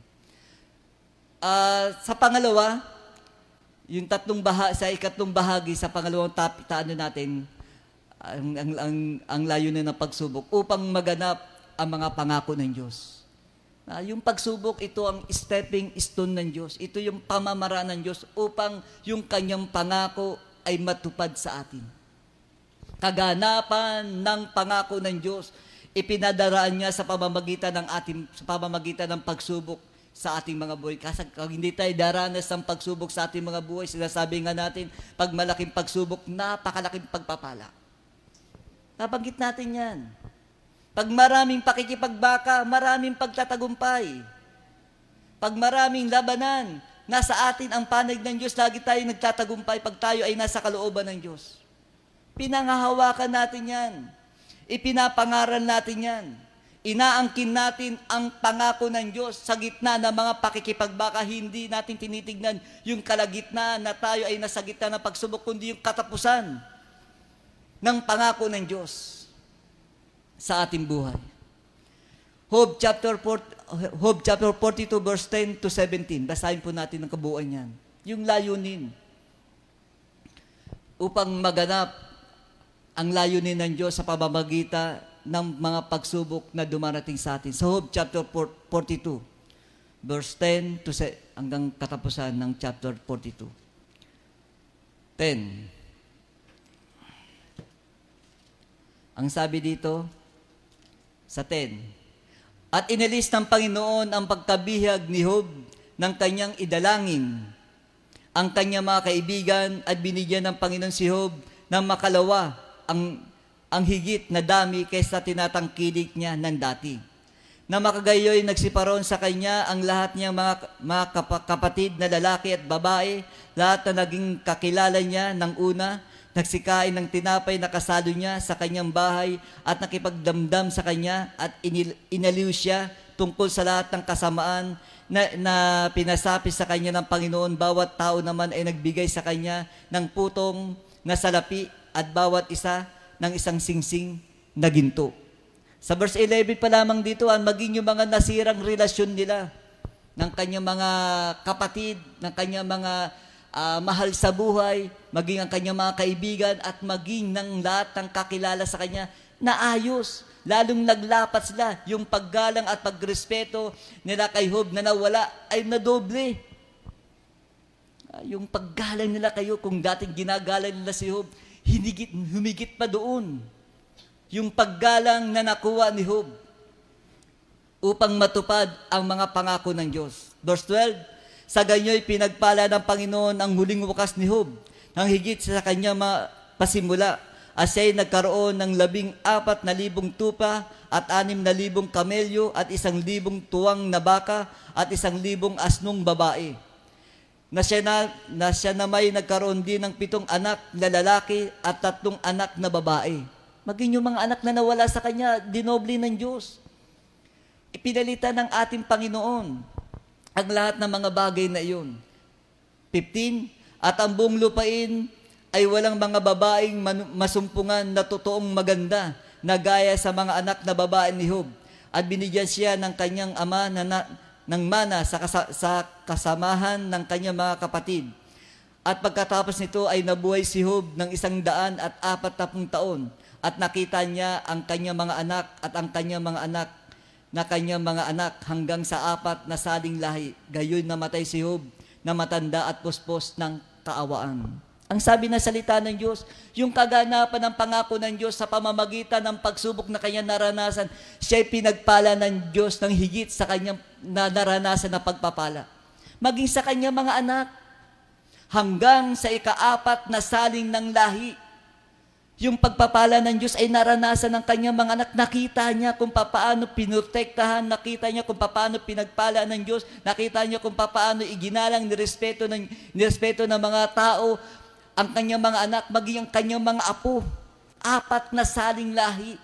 Uh, sa pangalawa, yung tatlong baha, sa ikatlong bahagi sa pangalawang tapitaano natin, ang, ang, ang, ang layunin ng pagsubok, upang maganap ang mga pangako ng Diyos. Uh, yung pagsubok, ito ang stepping stone ng Diyos. Ito yung pamamaraan ng Diyos upang yung kanyang pangako ay matupad sa atin. Kaganapan ng pangako ng Diyos, ipinadaraan niya sa pamamagitan ng ating sa pamamagitan ng pagsubok sa ating mga buhay. Kasi kung hindi tayo daranas ng pagsubok sa ating mga buhay, sinasabi nga natin, pag malaking pagsubok, napakalaking pagpapala. Nabanggit natin yan. Pag maraming pakikipagbaka, maraming pagtatagumpay. Pag maraming labanan, nasa atin ang panag ng Diyos, lagi tayo nagtatagumpay pag tayo ay nasa kalooban ng Diyos. Pinangahawakan natin yan. Ipinapangaral natin yan. Inaangkin natin ang pangako ng Diyos sa gitna ng mga pakikipagbaka. Hindi natin tinitignan yung kalagitnaan na tayo ay nasa gitna ng pagsubok, kundi yung katapusan ng pangako ng Diyos sa ating buhay. Job chapter 4, Job chapter 42 verse 10 to 17. Basahin po natin ang kabuuan niyan. Yung layunin upang maganap ang layunin ng Diyos sa pamamagitan ng mga pagsubok na dumarating sa atin. Sa Job chapter 42, verse 10 to se- hanggang katapusan ng chapter 42. 10. Ang sabi dito, sa 10, At inalis ng Panginoon ang pagkabihag ni Job ng kanyang idalangin, ang kanyang mga kaibigan at binigyan ng Panginoon si Job ng makalawa ang ang higit na dami kaysa tinatangkilik niya ng dati. Na makagayoy nagsiparon sa kanya ang lahat niyang mga, mga kapatid na lalaki at babae, lahat na naging kakilala niya ng una, nagsikain ng tinapay na kasalo niya sa kanyang bahay at nakipagdamdam sa kanya at inil, inaliw siya tungkol sa lahat ng kasamaan na, na pinasapi sa kanya ng Panginoon. Bawat tao naman ay nagbigay sa kanya ng putong na salapi at bawat isa ng isang singsing na ginto. Sa verse 11 pa lamang dito, ang maging yung mga nasirang relasyon nila ng kanyang mga kapatid, ng kanyang mga uh, mahal sa buhay, maging ang kanyang mga kaibigan, at maging ng lahat ng kakilala sa kanya na ayos. Lalong naglapat sila. Yung paggalang at pagrespeto nila kay Job na nawala ay nadoble. Uh, yung paggalang nila kayo, kung dating ginagalang nila si Job, hinigit, humigit pa doon. Yung paggalang na nakuha ni Job upang matupad ang mga pangako ng Diyos. Verse 12, sa ganyo'y pinagpala ng Panginoon ang huling wakas ni Job nang higit sa kanya pasimula as siya'y nagkaroon ng labing apat na libong tupa at anim na libong kamelyo at isang libong tuwang na baka at isang libong asnong babae na siya na, na siya na may nagkaroon din ng pitong anak na lalaki at tatlong anak na babae. Maging yung mga anak na nawala sa kanya, dinoble ng Diyos. Ipinalita ng ating Panginoon ang lahat ng mga bagay na iyon. 15, at ang buong lupain ay walang mga babaeng masumpungan na totoong maganda na gaya sa mga anak na babae ni Job. At binigyan siya ng kanyang ama na, na ng mana sa, kasa- sa kasamahan ng kanyang mga kapatid. At pagkatapos nito ay nabuhay si Job ng isang daan at apat na taon at nakita niya ang kanyang mga anak at ang kanyang mga anak na kanyang mga anak hanggang sa apat na saling lahi. Gayon namatay si Job na matanda at puspos ng kaawaan. Ang sabi na salita ng Diyos, yung kaganapan ng pangako ng Diyos sa pamamagitan ng pagsubok na kanya naranasan, siya'y pinagpala ng Diyos ng higit sa kanyang na naranasan na pagpapala. Maging sa kanyang mga anak, hanggang sa ikaapat na saling ng lahi, yung pagpapala ng Diyos ay naranasan ng kanyang mga anak. Nakita niya kung paano pinotektahan, nakita niya kung paano pinagpala ng Diyos, nakita niya kung paano iginalang nirespeto ng, nirespeto ng mga tao, ang kanyang mga anak, maging ang kanyang mga apo. Apat na saling lahi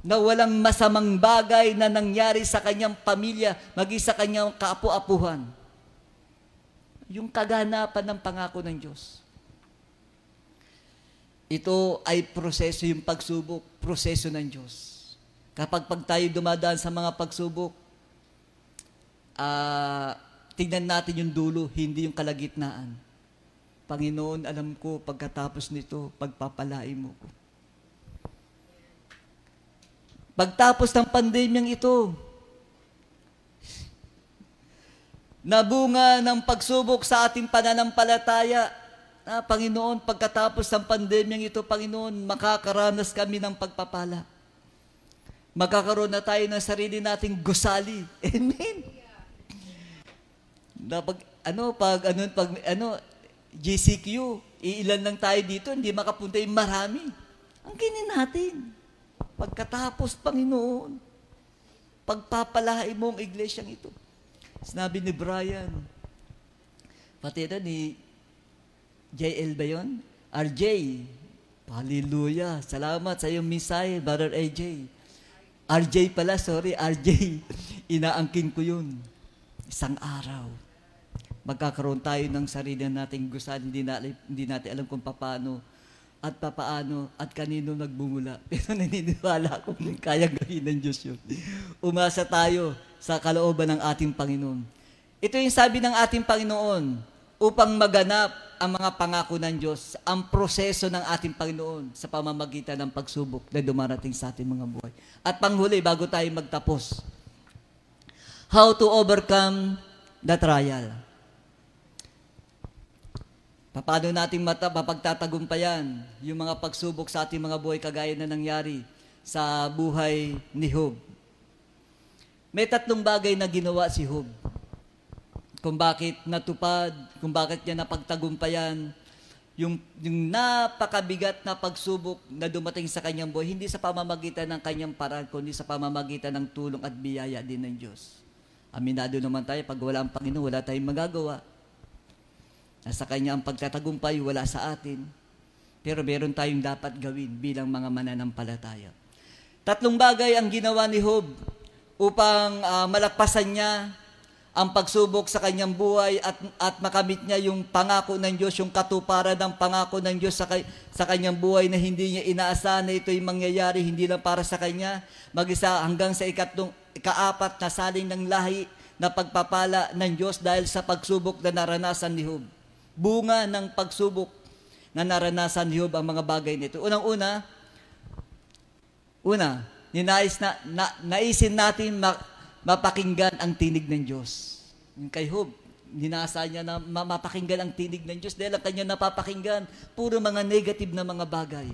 na walang masamang bagay na nangyari sa kanyang pamilya, maging sa kanyang kaapu-apuhan. Yung kaganapan ng pangako ng Diyos. Ito ay proseso yung pagsubok, proseso ng Diyos. Kapag pag tayo dumadaan sa mga pagsubok, uh, tignan natin yung dulo, hindi yung kalagitnaan Panginoon, alam ko pagkatapos nito, pagpapalain mo ko. Pagtapos ng pandemyang ito, nabunga ng pagsubok sa ating pananampalataya. Ah, Panginoon, pagkatapos ng pandemyang ito, Panginoon, makakaranas kami ng pagpapala. Magkakaroon na tayo ng sarili nating gusali. Amen. Na pag, ano, pag, ano, pag, ano, GCQ, iilan lang tayo dito, hindi makapunta yung marami. Ang kinin natin. Pagkatapos, Panginoon, pagpapalahay mo ang iglesyang ito. Sinabi ni Brian, pati na ni JL ba yun? RJ, hallelujah, salamat sa iyong misay, Brother AJ. RJ pala, sorry, RJ, inaangkin ko yun. Isang araw, magkakaroon tayo ng sarili nating gusal, hindi, na, hindi natin alam kung paano at papaano at kanino nagbumula. Pero naniniwala ko kaya gawin ng Diyos yun. Umasa tayo sa kalooban ng ating Panginoon. Ito yung sabi ng ating Panginoon, upang maganap ang mga pangako ng Diyos, ang proseso ng ating Panginoon sa pamamagitan ng pagsubok na dumarating sa ating mga buhay. At panghuli, bago tayo magtapos, how to overcome the trial. Paano natin mata, mapagtatagumpayan yung mga pagsubok sa ating mga buhay kagaya na nangyari sa buhay ni Job. May tatlong bagay na ginawa si Job. Kung bakit natupad, kung bakit niya napagtagumpayan yung, yung napakabigat na pagsubok na dumating sa kanyang buhay, hindi sa pamamagitan ng kanyang paraan, kundi sa pamamagitan ng tulong at biyaya din ng Diyos. Aminado naman tayo, pag wala ang Panginoon, wala tayong magagawa. Nasa Kanya ang pagtatagumpay, wala sa atin. Pero meron tayong dapat gawin bilang mga mananampalataya. Tatlong bagay ang ginawa ni Job upang uh, malagpasan niya ang pagsubok sa kanyang buhay at, at makamit niya yung pangako ng Diyos, yung katuparan ng pangako ng Diyos sa, sa kanyang buhay na hindi niya inaasahan na ito'y mangyayari hindi lang para sa kanya, mag-isa hanggang sa ikatlong, ikaapat na saling ng lahi na pagpapala ng Diyos dahil sa pagsubok na naranasan ni Job bunga ng pagsubok na naranasan ni Job ang mga bagay nito. Unang-una, una, ninais na, na naisin natin ma, mapakinggan ang tinig ng Diyos. Yung kay Job, ninasa niya na mapakinggan ang tinig ng Diyos dahil ang kanya napapakinggan, puro mga negative na mga bagay.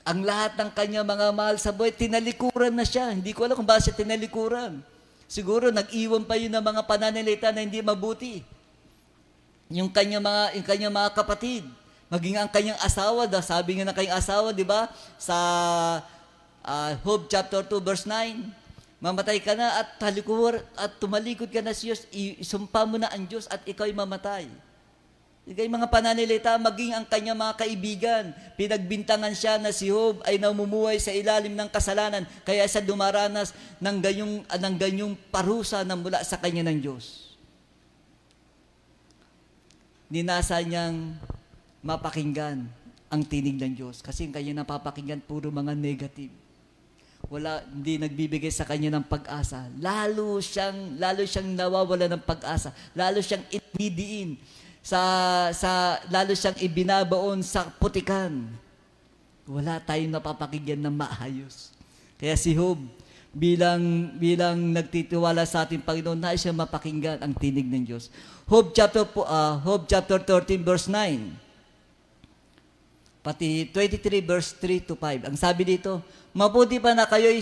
Ang lahat ng kanya mga mahal sa buhay, tinalikuran na siya. Hindi ko alam kung bakit siya tinalikuran. Siguro nag-iwan pa yun ng mga pananalita na hindi mabuti yung kanyang mga, yung kanyang mga kapatid, maging ang kanyang asawa, da, sabi nga ng kanyang asawa, di ba, sa uh, Job chapter 2 verse 9, mamatay ka na at talikuwar at tumalikod ka na sa Diyos, isumpa mo na ang Diyos at ikaw ay mamatay. Ikay mga pananilita, maging ang kanyang mga kaibigan, pinagbintangan siya na si Job ay namumuhay sa ilalim ng kasalanan, kaya sa dumaranas ng ganyong, ng ganyong parusa na mula sa kanya ng Diyos ninasa niyang mapakinggan ang tinig ng Diyos. Kasi ang kanya napapakinggan, puro mga negative. Wala, hindi nagbibigay sa kanya ng pag-asa. Lalo siyang, lalo siyang nawawala ng pag-asa. Lalo siyang inidiin. Sa, sa, lalo siyang ibinabaon sa putikan. Wala tayong napapakinggan na maayos. Kaya si Job, bilang bilang nagtitiwala sa ating Panginoon, nais siya mapakinggan ang tinig ng Diyos. Job chapter, uh, Job chapter 13 verse 9. Pati 23 verse 3 to 5. Ang sabi dito, mabuti ba na kayo'y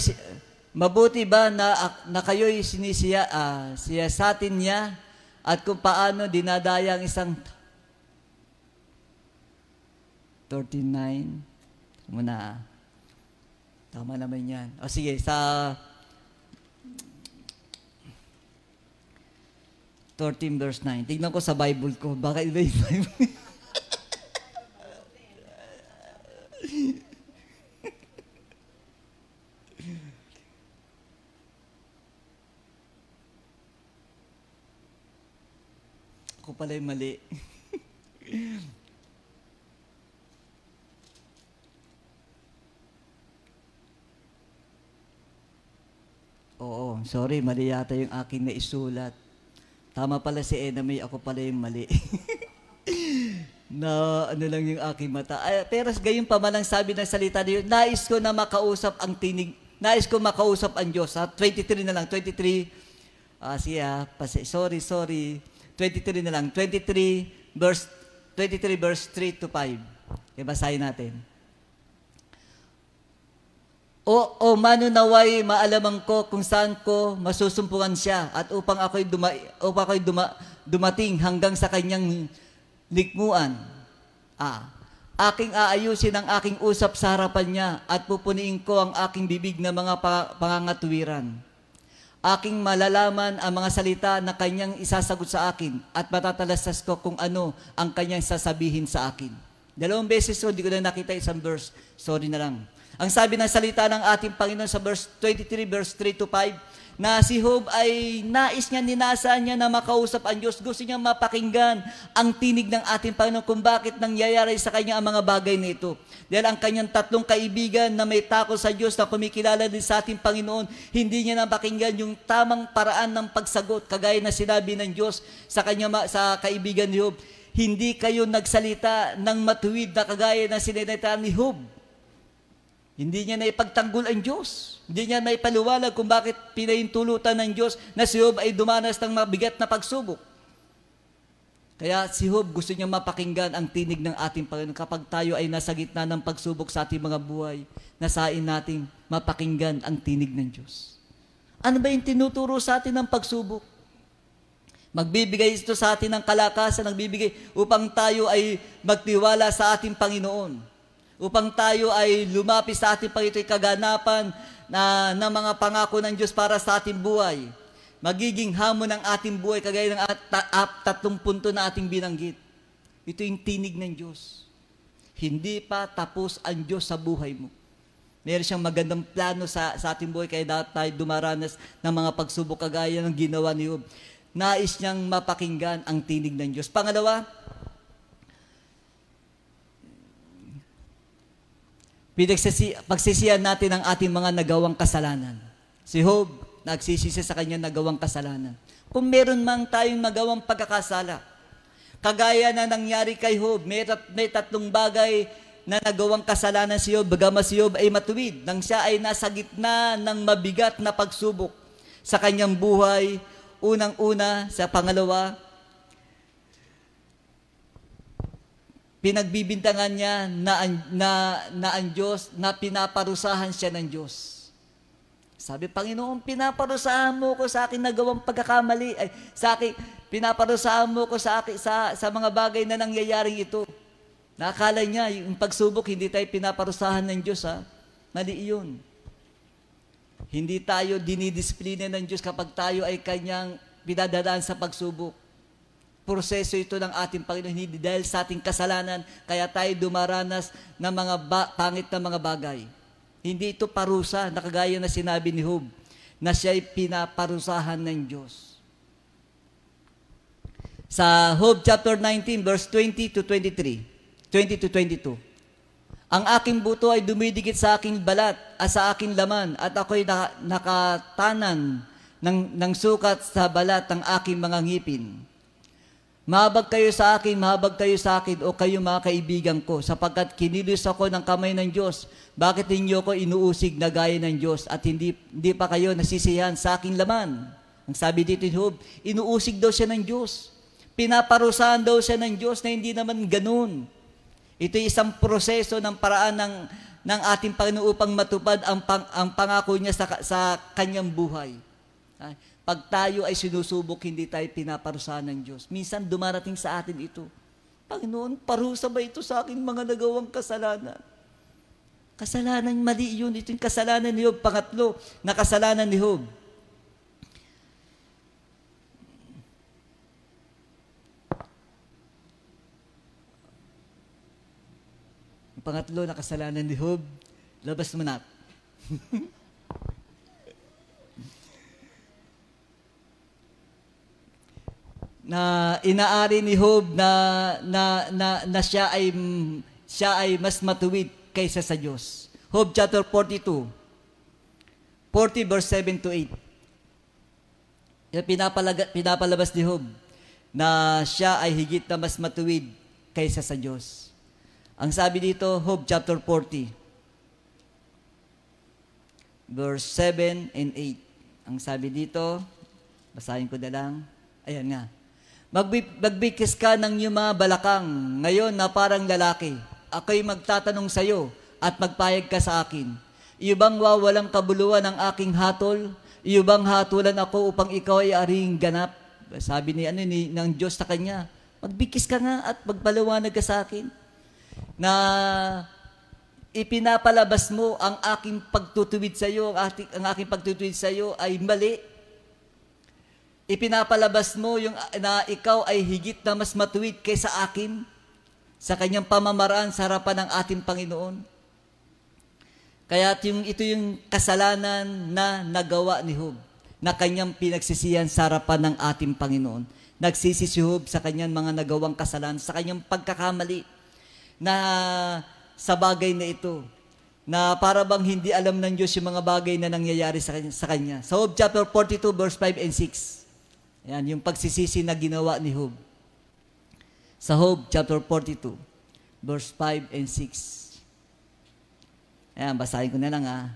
mabuti ba na, na kayo'y sinisiya uh, siyasatin niya at kung paano dinadaya ang isang 39 muna. Tama naman yan. O sige, sa 13 verse 9. Tignan ko sa Bible ko. Baka iba yung Bible. Ako pala yung mali. Oo, sorry, mali yata yung aking naisulat. Tama pala si Ena May, ako pala yung mali. na ano lang yung aking mata. Ay, pero gayon pa man ang sabi ng salita niyo, nais ko na makausap ang tinig Nais ko makausap ang Diyos. Ha? 23 na lang. 23. Ah, siya. Pasi, sorry, sorry. 23 na lang. 23 verse 23 verse 3 to 5. Ibasahin natin. O, o mano naway maalaman ko kung saan ko masusumpungan siya at upang ako'y duma, upang ako'y duma, dumating hanggang sa kanyang likmuan. Ah, aking aayusin ang aking usap sa harapan niya at pupuniin ko ang aking bibig na mga pangangatuwiran. Aking malalaman ang mga salita na kanyang isasagot sa akin at matatalastas ko kung ano ang kanyang sasabihin sa akin. Dalawang beses so, di ko na nakita isang verse. Sorry na lang. Ang sabi ng salita ng ating Panginoon sa verse 23, verse 3 to 5, na si Job ay nais niya, ninasa niya na makausap ang Diyos. Gusto niya mapakinggan ang tinig ng ating Panginoon kung bakit nangyayari sa kanya ang mga bagay na ito. Dahil ang kanyang tatlong kaibigan na may takot sa Diyos na kumikilala din sa ating Panginoon, hindi niya napakinggan yung tamang paraan ng pagsagot, kagaya na sinabi ng Diyos sa, kanya, sa kaibigan ni Job. Hindi kayo nagsalita ng matuwid na kagaya na sinanita ni Job hindi niya na ipagtanggol ang Diyos. Hindi niya na ipaliwalag kung bakit pinahintulutan ng Diyos na si Job ay dumanas ng mabigat na pagsubok. Kaya si Job gusto niya mapakinggan ang tinig ng ating Panginoon kapag tayo ay nasa gitna ng pagsubok sa ating mga buhay, nasain nating mapakinggan ang tinig ng Diyos. Ano ba yung tinuturo sa atin ng pagsubok? Magbibigay ito sa atin ng kalakasan, nagbibigay upang tayo ay magtiwala sa ating Panginoon upang tayo ay lumapis sa ating Panginoon kaganapan na, ng mga pangako ng Diyos para sa ating buhay. Magiging hamon ng ating buhay kagaya ng at, at, tatlong punto na ating binanggit. Ito yung tinig ng Diyos. Hindi pa tapos ang Diyos sa buhay mo. Meron siyang magandang plano sa, sa ating buhay kaya dapat tayo dumaranas ng mga pagsubok kagaya ng ginawa ni Job. Nais niyang mapakinggan ang tinig ng Diyos. Pangalawa, Pinagsisi, pagsisiyan natin ang ating mga nagawang kasalanan. Si Job, nagsisisi sa kanya nagawang kasalanan. Kung meron mang tayong nagawang pagkakasala, kagaya na nangyari kay Job, may, tat, may tatlong bagay na nagawang kasalanan si Job, bagama si Job ay matuwid, nang siya ay nasa gitna ng mabigat na pagsubok sa kanyang buhay, unang-una, sa pangalawa, pinagbibintangan niya na, na, na ang Diyos, na pinaparusahan siya ng Diyos. Sabi, Panginoon, pinaparusahan mo ko sa akin nagawang pagkakamali. Ay, sa akin, pinaparusahan mo ko sa, akin, sa, sa mga bagay na nangyayaring ito. Nakakala niya, yung pagsubok, hindi tayo pinaparusahan ng Diyos, ha? Mali iyon. Hindi tayo dinidisiplina ng Diyos kapag tayo ay kanyang pinadadaan sa pagsubok proseso ito ng ating Panginoon, hindi dahil sa ating kasalanan, kaya tayo dumaranas ng mga ba- pangit na mga bagay. Hindi ito parusa, nakagaya na sinabi ni Job, na siya ay pinaparusahan ng Diyos. Sa Job chapter 19, verse 20 to 23, 20 to 22, ang aking buto ay dumidikit sa aking balat at sa aking laman at ako'y nakatanan ng, ng sukat sa balat ng aking mga ngipin. Mahabag kayo sa akin, mahabag kayo sa akin, o kayo mga kaibigan ko, sapagkat kinilos ako ng kamay ng Diyos. Bakit ninyo ko inuusig na gaya ng Diyos at hindi, hindi pa kayo nasisiyahan sa aking laman? Ang sabi dito ni Job, inuusig daw siya ng Diyos. Pinaparusahan daw siya ng Diyos na hindi naman ganun. Ito isang proseso ng paraan ng, ng ating Panginoon upang matupad ang, pang, ang pangako niya sa, sa kanyang buhay. Pag tayo ay sinusubok, hindi tayo pinaparusahan ng Diyos. Minsan dumarating sa atin ito. Panginoon, parusa ba ito sa aking mga nagawang kasalanan? Kasalanan mali yun. Ito yung kasalanan ni Job. Pangatlo, na kasalanan ni Job. pangatlo na kasalanan ni Job, labas mo na. na inaari ni Job na, na, na, na siya, ay, siya ay mas matuwid kaysa sa Diyos. Job chapter 42, 40 verse 7 to 8. Yung pinapalaga, pinapalabas ni Job na siya ay higit na mas matuwid kaysa sa Diyos. Ang sabi dito, Job chapter 40, verse 7 and 8. Ang sabi dito, basahin ko na lang. Ayan nga. Magbi- magbikis ka ng mga balakang ngayon na parang lalaki. Ako'y magtatanong sa iyo at magpayag ka sa akin. Iyo bang wawalang kabuluhan ng aking hatol? Iyo bang hatulan ako upang ikaw ay aring ganap? Sabi ni, ano, ni, ng Diyos sa kanya, magbikis ka nga at magpaliwanag ka sa akin. Na ipinapalabas mo ang aking pagtutuwid sa iyo, ang, ating, ang aking pagtutuwid sa iyo ay mali. Ipinapalabas mo yung na ikaw ay higit na mas matuwid kaysa akin sa kanyang pamamaraan sa harapan ng ating Panginoon. Kaya yung, ito yung kasalanan na nagawa ni Job, na kanyang pinagsisiyan sa harapan ng ating Panginoon. Nagsisi si Job sa kanyang mga nagawang kasalanan, sa kanyang pagkakamali, na sa bagay na ito, na para bang hindi alam ng Diyos yung mga bagay na nangyayari sa kanya. Sa, kanya. Job chapter 42, verse 5 and 6. Yan, yung pagsisisi na ginawa ni Job. Sa Job chapter 42, verse 5 and 6. Ayan, basahin ko na lang ha.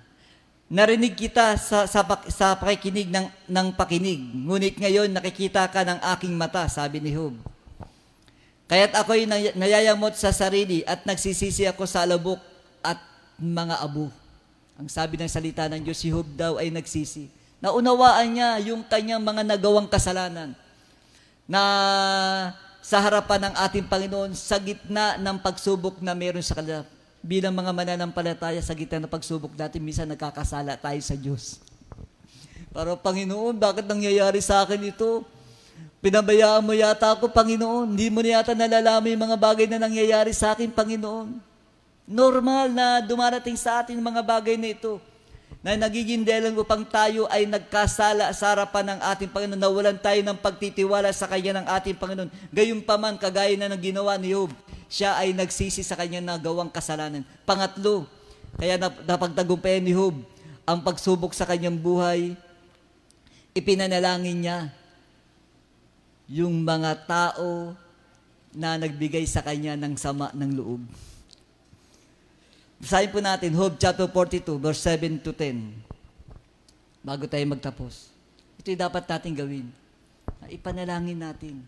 Narinig kita sa, sa, sa pakikinig ng, ng pakinig, ngunit ngayon nakikita ka ng aking mata, sabi ni Job. Kaya't ako'y nayayamot sa sarili at nagsisisi ako sa alabok at mga abo. Ang sabi ng salita ng Diyos, si Job daw ay nagsisi. Naunawaan niya yung kanyang mga nagawang kasalanan na sa harapan ng ating Panginoon sa gitna ng pagsubok na meron sa kanila bilang mga mananampalataya sa gitna ng pagsubok natin, minsan nagkakasala tayo sa Diyos. Pero Panginoon, bakit nangyayari sa akin ito? Pinabayaan mo yata ako, Panginoon. Hindi mo yata nalalaman yung mga bagay na nangyayari sa akin, Panginoon. Normal na dumarating sa atin mga bagay na ito na nagiging dahilan upang tayo ay nagkasala sa harapan ng ating Panginoon, nawalan tayo ng pagtitiwala sa Kanya ng ating Panginoon. Gayunpaman, kagaya na ng ginawa ni Job, siya ay nagsisi sa kanya na gawang kasalanan. Pangatlo, kaya napagtagumpayan ni Job ang pagsubok sa kanyang buhay, ipinanalangin niya yung mga tao na nagbigay sa kanya ng sama ng loob. Basahin po natin, Job chapter 42, verse 7 to 10. Bago tayo magtapos. Ito yung dapat natin gawin. Ipanalangin natin.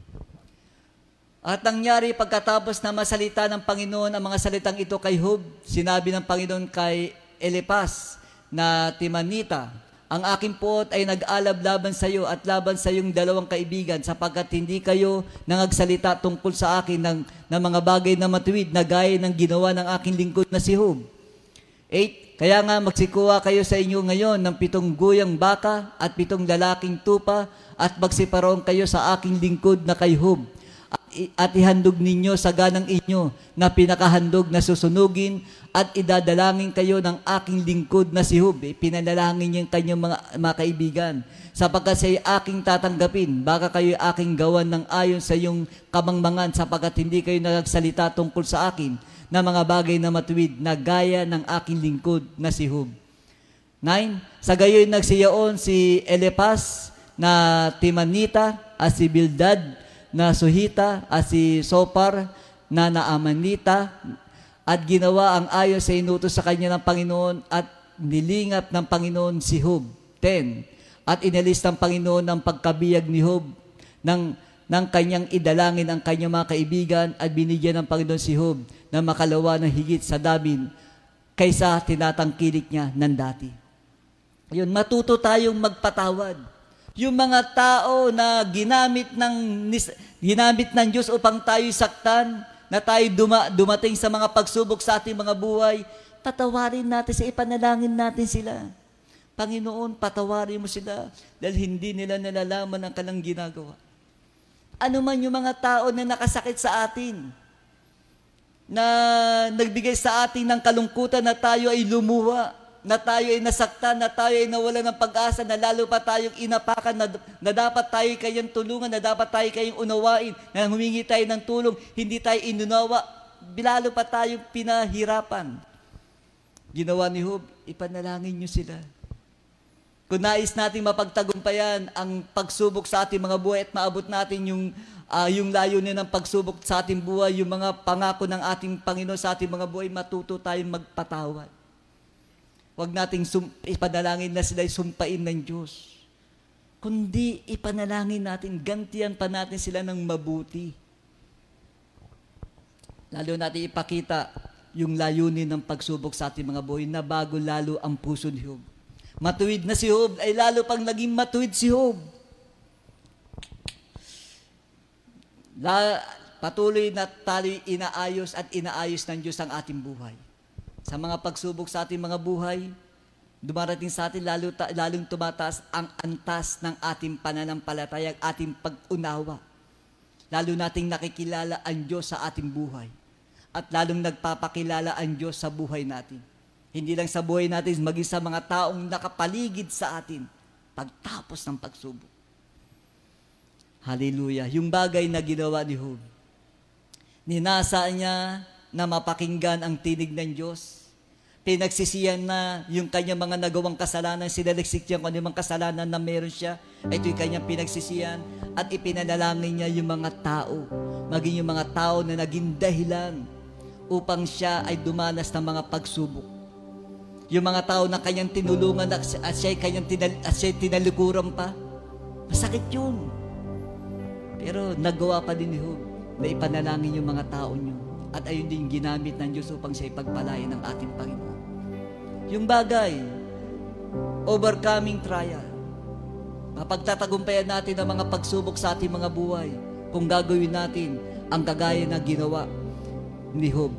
At nangyari pagkatapos na masalita ng Panginoon ang mga salitang ito kay Job, sinabi ng Panginoon kay Elipas na Timanita, ang aking puot ay nag-alab laban sa iyo at laban sa iyong dalawang kaibigan sapagkat hindi kayo nangagsalita tungkol sa akin ng, ng mga bagay na matuwid na gaya ng ginawa ng aking lingkod na si Job. 8. Kaya nga magsikuha kayo sa inyo ngayon ng pitong guyang baka at pitong lalaking tupa at magsiparoon kayo sa aking lingkod na kay Job at ihandog ninyo sa ganang inyo na pinakahandog na susunugin at idadalangin kayo ng aking lingkod na si Hub. Eh, pinanalangin niya kanyang mga, mga kaibigan. Sapagkat siya aking tatanggapin, baka kayo aking gawan ng ayon sa iyong kamangmangan sapagkat hindi kayo nagsalita tungkol sa akin na mga bagay na matuwid na gaya ng aking lingkod na si Hub. 9. Sa gayoy nagsiyaon si Elepas na Timanita at si Bildad na Suhita at si Sopar na Naamanita at ginawa ang ayon sa inutos sa kanya ng Panginoon at nilingap ng Panginoon si Hub. 10. At inalis ng Panginoon ang pagkabiyag ni Hub ng, ng kanyang idalangin ang kanyang mga kaibigan at binigyan ng Panginoon si Hub na makalawa ng higit sa damin kaysa tinatangkilik niya ng dati. Yun, matuto tayong magpatawad yung mga tao na ginamit ng ginamit ng Diyos upang tayo saktan, na tayo duma, dumating sa mga pagsubok sa ating mga buhay, patawarin natin sa ipanalangin natin sila. Panginoon, patawarin mo sila dahil hindi nila nalalaman ang kalang ginagawa. Ano man yung mga tao na nakasakit sa atin, na nagbigay sa atin ng kalungkutan na tayo ay lumuha, na tayo ay nasaktan, na tayo ay nawala ng pag-asa, na lalo pa tayong inapakan, na, na dapat tayo kayang tulungan, na dapat tayo kayong unawain, na humingi tayo ng tulong, hindi tayo inunawa, lalo pa tayong pinahirapan. Ginawa ni Job, ipanalangin niyo sila. Kung nais nating mapagtagumpayan ang pagsubok sa ating mga buhay at maabot natin yung uh, yung layunin ng pagsubok sa ating buhay, yung mga pangako ng ating Panginoon sa ating mga buhay, matuto tayong magpatawad Huwag nating sum- ipanalangin na sila'y sumpain ng Diyos. Kundi ipanalangin natin, gantian pa natin sila ng mabuti. Lalo natin ipakita yung layunin ng pagsubok sa ating mga buhay na bago lalo ang puso ni Job. Matuwid na si Job, ay lalo pang naging matuwid si Job. La, patuloy na tayo inaayos at inaayos ng Diyos ang ating buhay. Sa mga pagsubok sa ating mga buhay, dumarating sa atin lalo ta, lalong tumataas ang antas ng ating pananampalataya, ating pag-unawa. Lalo nating nakikilala ang Diyos sa ating buhay. At lalong nagpapakilala ang Diyos sa buhay natin. Hindi lang sa buhay natin, maging sa mga taong nakapaligid sa atin pagtapos ng pagsubok. Hallelujah. Yung bagay na ginawa ni Job. Ninasa niya na mapakinggan ang tinig ng Diyos. Pinagsisiyan na yung kanyang mga nagawang kasalanan, sinaliksik niya kung ano mga kasalanan na meron siya. Ito yung kanyang pinagsisiyan at ipinanalangin niya yung mga tao, maging yung mga tao na naging dahilan upang siya ay dumanas ng mga pagsubok. Yung mga tao na kanyang tinulungan at siya ay kanyang tinal, at siya tinalikuran pa, masakit yun. Pero nagawa pa din ni Job na ipanalangin yung mga tao niyo. At ayun din ginamit ng Diyos upang siya ipagpalain ng ating Panginoon. Yung bagay, overcoming trial. Mapagtatagumpayan natin ang mga pagsubok sa ating mga buhay kung gagawin natin ang kagaya na ginawa ni Job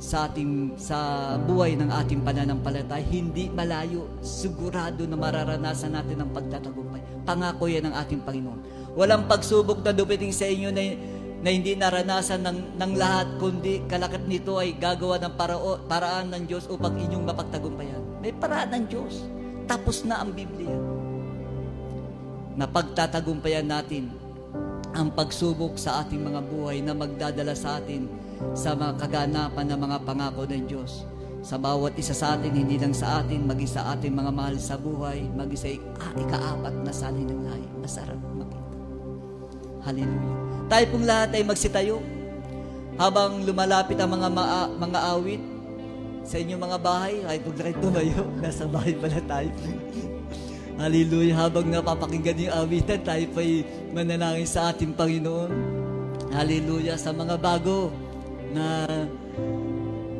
sa ating sa buhay ng ating pananampalataya hindi malayo sigurado na mararanasan natin ang pagtatagumpay pangako yan ng ating Panginoon Walang pagsubok na dumating sa inyo na, na hindi naranasan ng, ng lahat, kundi kalakat nito ay gagawa ng parao, paraan ng Diyos upang inyong mapagtagumpayan. May paraan ng Diyos. Tapos na ang Biblia. Na pagtatagumpayan natin ang pagsubok sa ating mga buhay na magdadala sa atin sa mga kaganapan ng mga pangako ng Diyos sa bawat isa sa atin, hindi lang sa atin, magi sa ating mga mahal sa buhay, magi sa ikaapat na salin ng lahi. Masarap makita. Hallelujah. Tayo pong lahat ay magsitayo habang lumalapit ang mga maa, mga awit sa inyong mga bahay. Ay, na kayo tumayo. Nasa bahay pala tayo. Hallelujah. Habang napapakinggan yung awitan, tayo pa'y manalangin sa ating Panginoon. Hallelujah. Sa mga bago na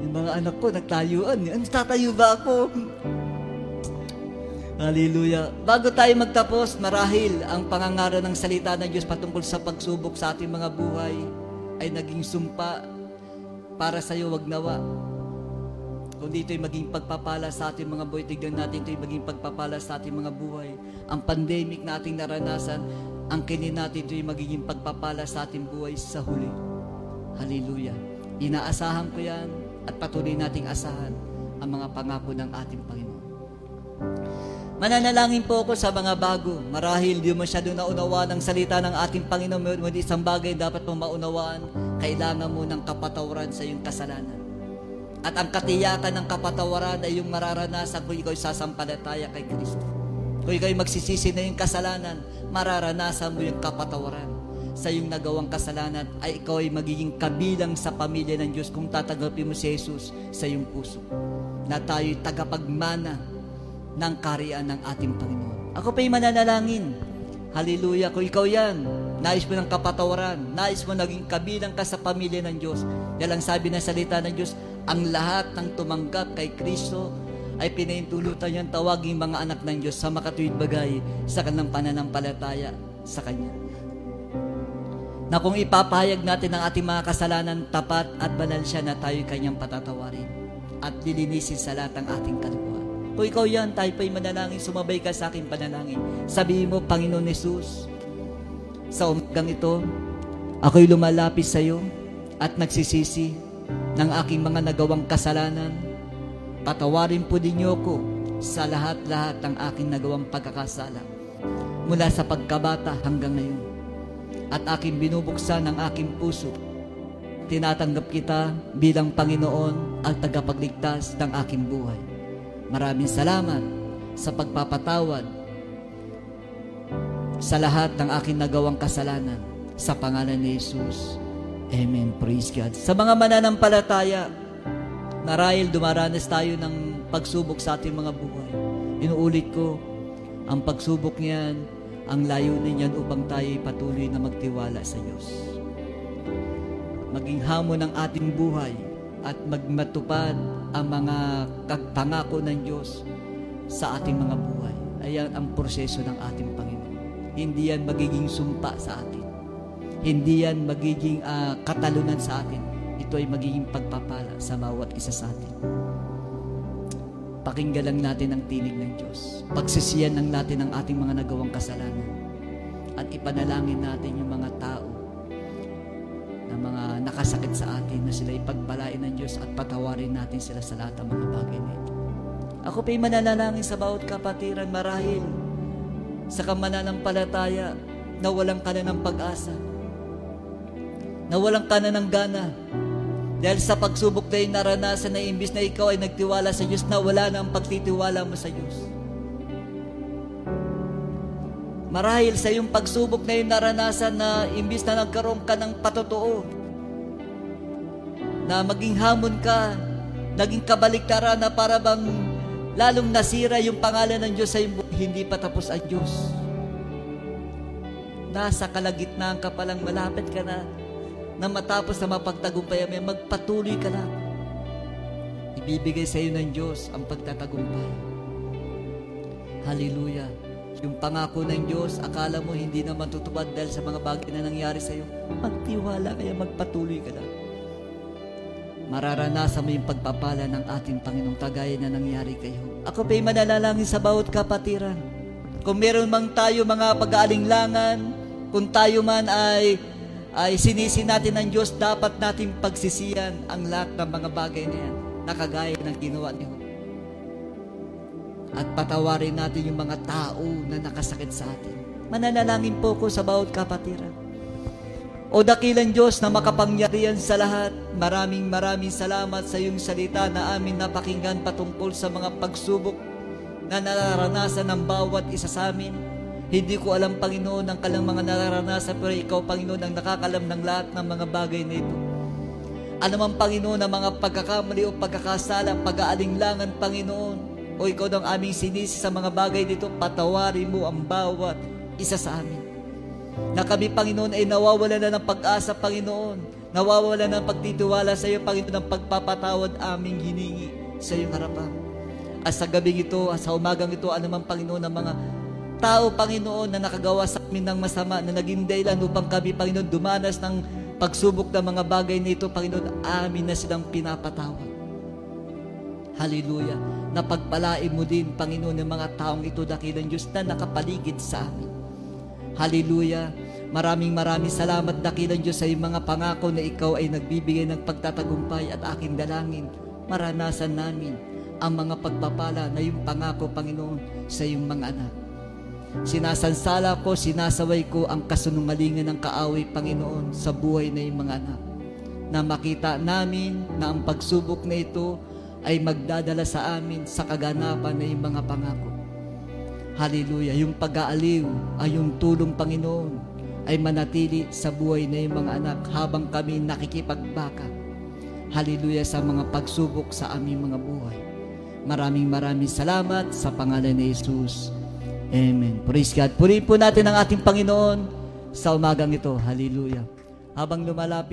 yung mga anak ko nagtayuan. Ano, tatayo ba ako? Hallelujah. Bago tayo magtapos, marahil ang pangangara ng salita ng Diyos patungkol sa pagsubok sa ating mga buhay ay naging sumpa para sa iyo, wag nawa. Kung dito'y maging pagpapala sa ating mga buhay, tignan natin ito'y maging pagpapala sa ating mga buhay. Ang pandemic na ating naranasan, ang kinin natin ito'y magiging pagpapala sa ating buhay sa huli. Hallelujah. Inaasahan ko yan at patuloy nating asahan ang mga pangako ng ating Panginoon. Mananalangin po ako sa mga bago. Marahil di mo masyado naunawa ng salita ng ating Panginoon. May isang bagay dapat mong maunawaan. Kailangan mo ng kapatawaran sa iyong kasalanan. At ang katiyakan ng kapatawaran ay yung mararanasan kung ikaw sasampalataya kay Kristo. Kung ikaw magsisisi na yung kasalanan, mararanasan mo yung kapatawaran sa iyong nagawang kasalanan ay ikaw ay magiging kabilang sa pamilya ng Diyos kung tatanggapin mo si Jesus sa iyong puso. Na tayo'y tagapagmana ng kariyan ng ating Panginoon. Ako pa'y mananalangin. Hallelujah. Kung ikaw yan, nais mo ng kapatawaran, nais mo naging kabilang ka sa pamilya ng Diyos. Yan ang sabi ng salita ng Diyos, ang lahat ng tumanggap kay Kristo ay pinahintulutan niyang tawaging mga anak ng Diyos sa makatuwid bagay sa kanilang pananampalataya sa Kanya. Na kung ipapahayag natin ang ating mga kasalanan, tapat at banal siya na tayo kanyang patatawarin at lilinisin sa lahat ng ating kaluluwa. Kung ikaw yan, tayo pa'y manalangin, sumabay ka sa aking panalangin. Sabihin mo, Panginoon Jesus, sa umagang ito, ako'y lumalapit sa iyo at nagsisisi ng aking mga nagawang kasalanan. Patawarin po din niyo ko sa lahat-lahat ng aking nagawang pagkakasala mula sa pagkabata hanggang ngayon. At aking binubuksan ang aking puso. Tinatanggap kita bilang Panginoon at tagapagligtas ng aking buhay. Maraming salamat sa pagpapatawad sa lahat ng aking nagawang kasalanan sa pangalan ni Jesus. Amen. Praise God. Sa mga mananampalataya, narahil dumaranas tayo ng pagsubok sa ating mga buhay. Inuulit ko, ang pagsubok niyan, ang layunin niyan upang tayo patuloy na magtiwala sa Diyos. Maging hamon ng ating buhay at magmatupad ang mga pangako ng Diyos sa ating mga buhay. Ayan ang proseso ng ating Panginoon. Hindi yan magiging sumpa sa atin. Hindi yan magiging uh, katalunan sa atin. Ito ay magiging pagpapala sa bawat isa sa atin. Pakinggan lang natin ang tinig ng Diyos. Pagsisiyan lang natin ang ating mga nagawang kasalanan. At ipanalangin natin yung mga nakasakit sa atin na sila ipagpalain ng Diyos at patawarin natin sila sa lahat ng mga bagay na ito. Ako pa'y mananalangin sa bawat kapatiran marahil sa kamananampalataya na walang ka na ng pag-asa, na walang ka na ng gana, dahil sa pagsubok na naranasan na imbis na ikaw ay nagtiwala sa Diyos, na wala na ang pagtitiwala mo sa Diyos. Marahil sa yung pagsubok na yung naranasan na imbis na nagkaroon ka ng patotoo, na maging hamon ka, naging kabaliktaran na para bang lalong nasira yung pangalan ng Diyos sa iyong hindi pa tapos ang Diyos. Nasa kalagitnaan ka palang malapit ka na na matapos na mapagtagumpay may magpatuloy ka lang. Ibibigay sa iyo ng Diyos ang pagtatagumpay. Hallelujah. Yung pangako ng Diyos, akala mo hindi na matutupad dahil sa mga bagay na nangyari sa iyo. Magtiwala kaya magpatuloy ka lang. Mararanasan mo yung pagpapala ng ating Panginoong tagaya na nangyari kayo. Ako pa'y mananalangin sa bawat kapatiran. Kung meron mang tayo mga pag-aalinlangan, kung tayo man ay ay sinisi natin ng Diyos, dapat natin pagsisiyan ang lahat ng mga bagay na yan, nakagaya ng ginawa ni Job. At patawarin natin yung mga tao na nakasakit sa atin. Mananalangin po ko sa bawat kapatiran. O dakilang Diyos na makapangyarihan sa lahat, maraming maraming salamat sa iyong salita na amin napakinggan patungkol sa mga pagsubok na nararanasan ng bawat isa sa amin hindi ko alam, Panginoon, ang kalang mga nararanasan, pero Ikaw, Panginoon, ang nakakalam ng lahat ng mga bagay na ito. Alam ang Panginoon ang mga pagkakamali o pagkakasala, pag-aalinlangan, Panginoon, o Ikaw ang aming sinisi sa mga bagay dito, patawarin mo ang bawat isa sa amin. Na kami, Panginoon, ay nawawala na ng pag-asa, Panginoon. Nawawala na ng pagtitiwala sa iyo, Panginoon, ng pagpapatawad aming hiningi sa iyong harapan. At sa gabing ito, at sa umagang ito, anumang Panginoon, ang mga tao, Panginoon, na nakagawa sa amin ng masama, na naging dahilan upang kami, Panginoon, dumanas ng pagsubok ng mga bagay na ito, Panginoon, amin na silang pinapatawad. Hallelujah. Napagpalain mo din, Panginoon, ng mga taong ito, dakilang Diyos na nakapaligid sa amin. Hallelujah. Maraming maraming salamat, dakilang Diyos, sa iyong mga pangako na ikaw ay nagbibigay ng pagtatagumpay at aking dalangin. Maranasan namin ang mga pagpapala na yung pangako, Panginoon, sa iyong mga anak. Sinasansala ko, sinasaway ko ang kasunungalingan ng kaaway, Panginoon, sa buhay na yung mga anak. Na makita namin na ang pagsubok na ito ay magdadala sa amin sa kaganapan na yung mga pangako. Hallelujah. Yung pag-aaliw ay yung tulong, Panginoon, ay manatili sa buhay na yung mga anak habang kami nakikipagbaka. Hallelujah sa mga pagsubok sa aming mga buhay. Maraming maraming salamat sa pangalan ni Jesus. Amen. Praise God. Purihin po natin ang ating Panginoon sa umagang ito. Hallelujah. Habang lumalapit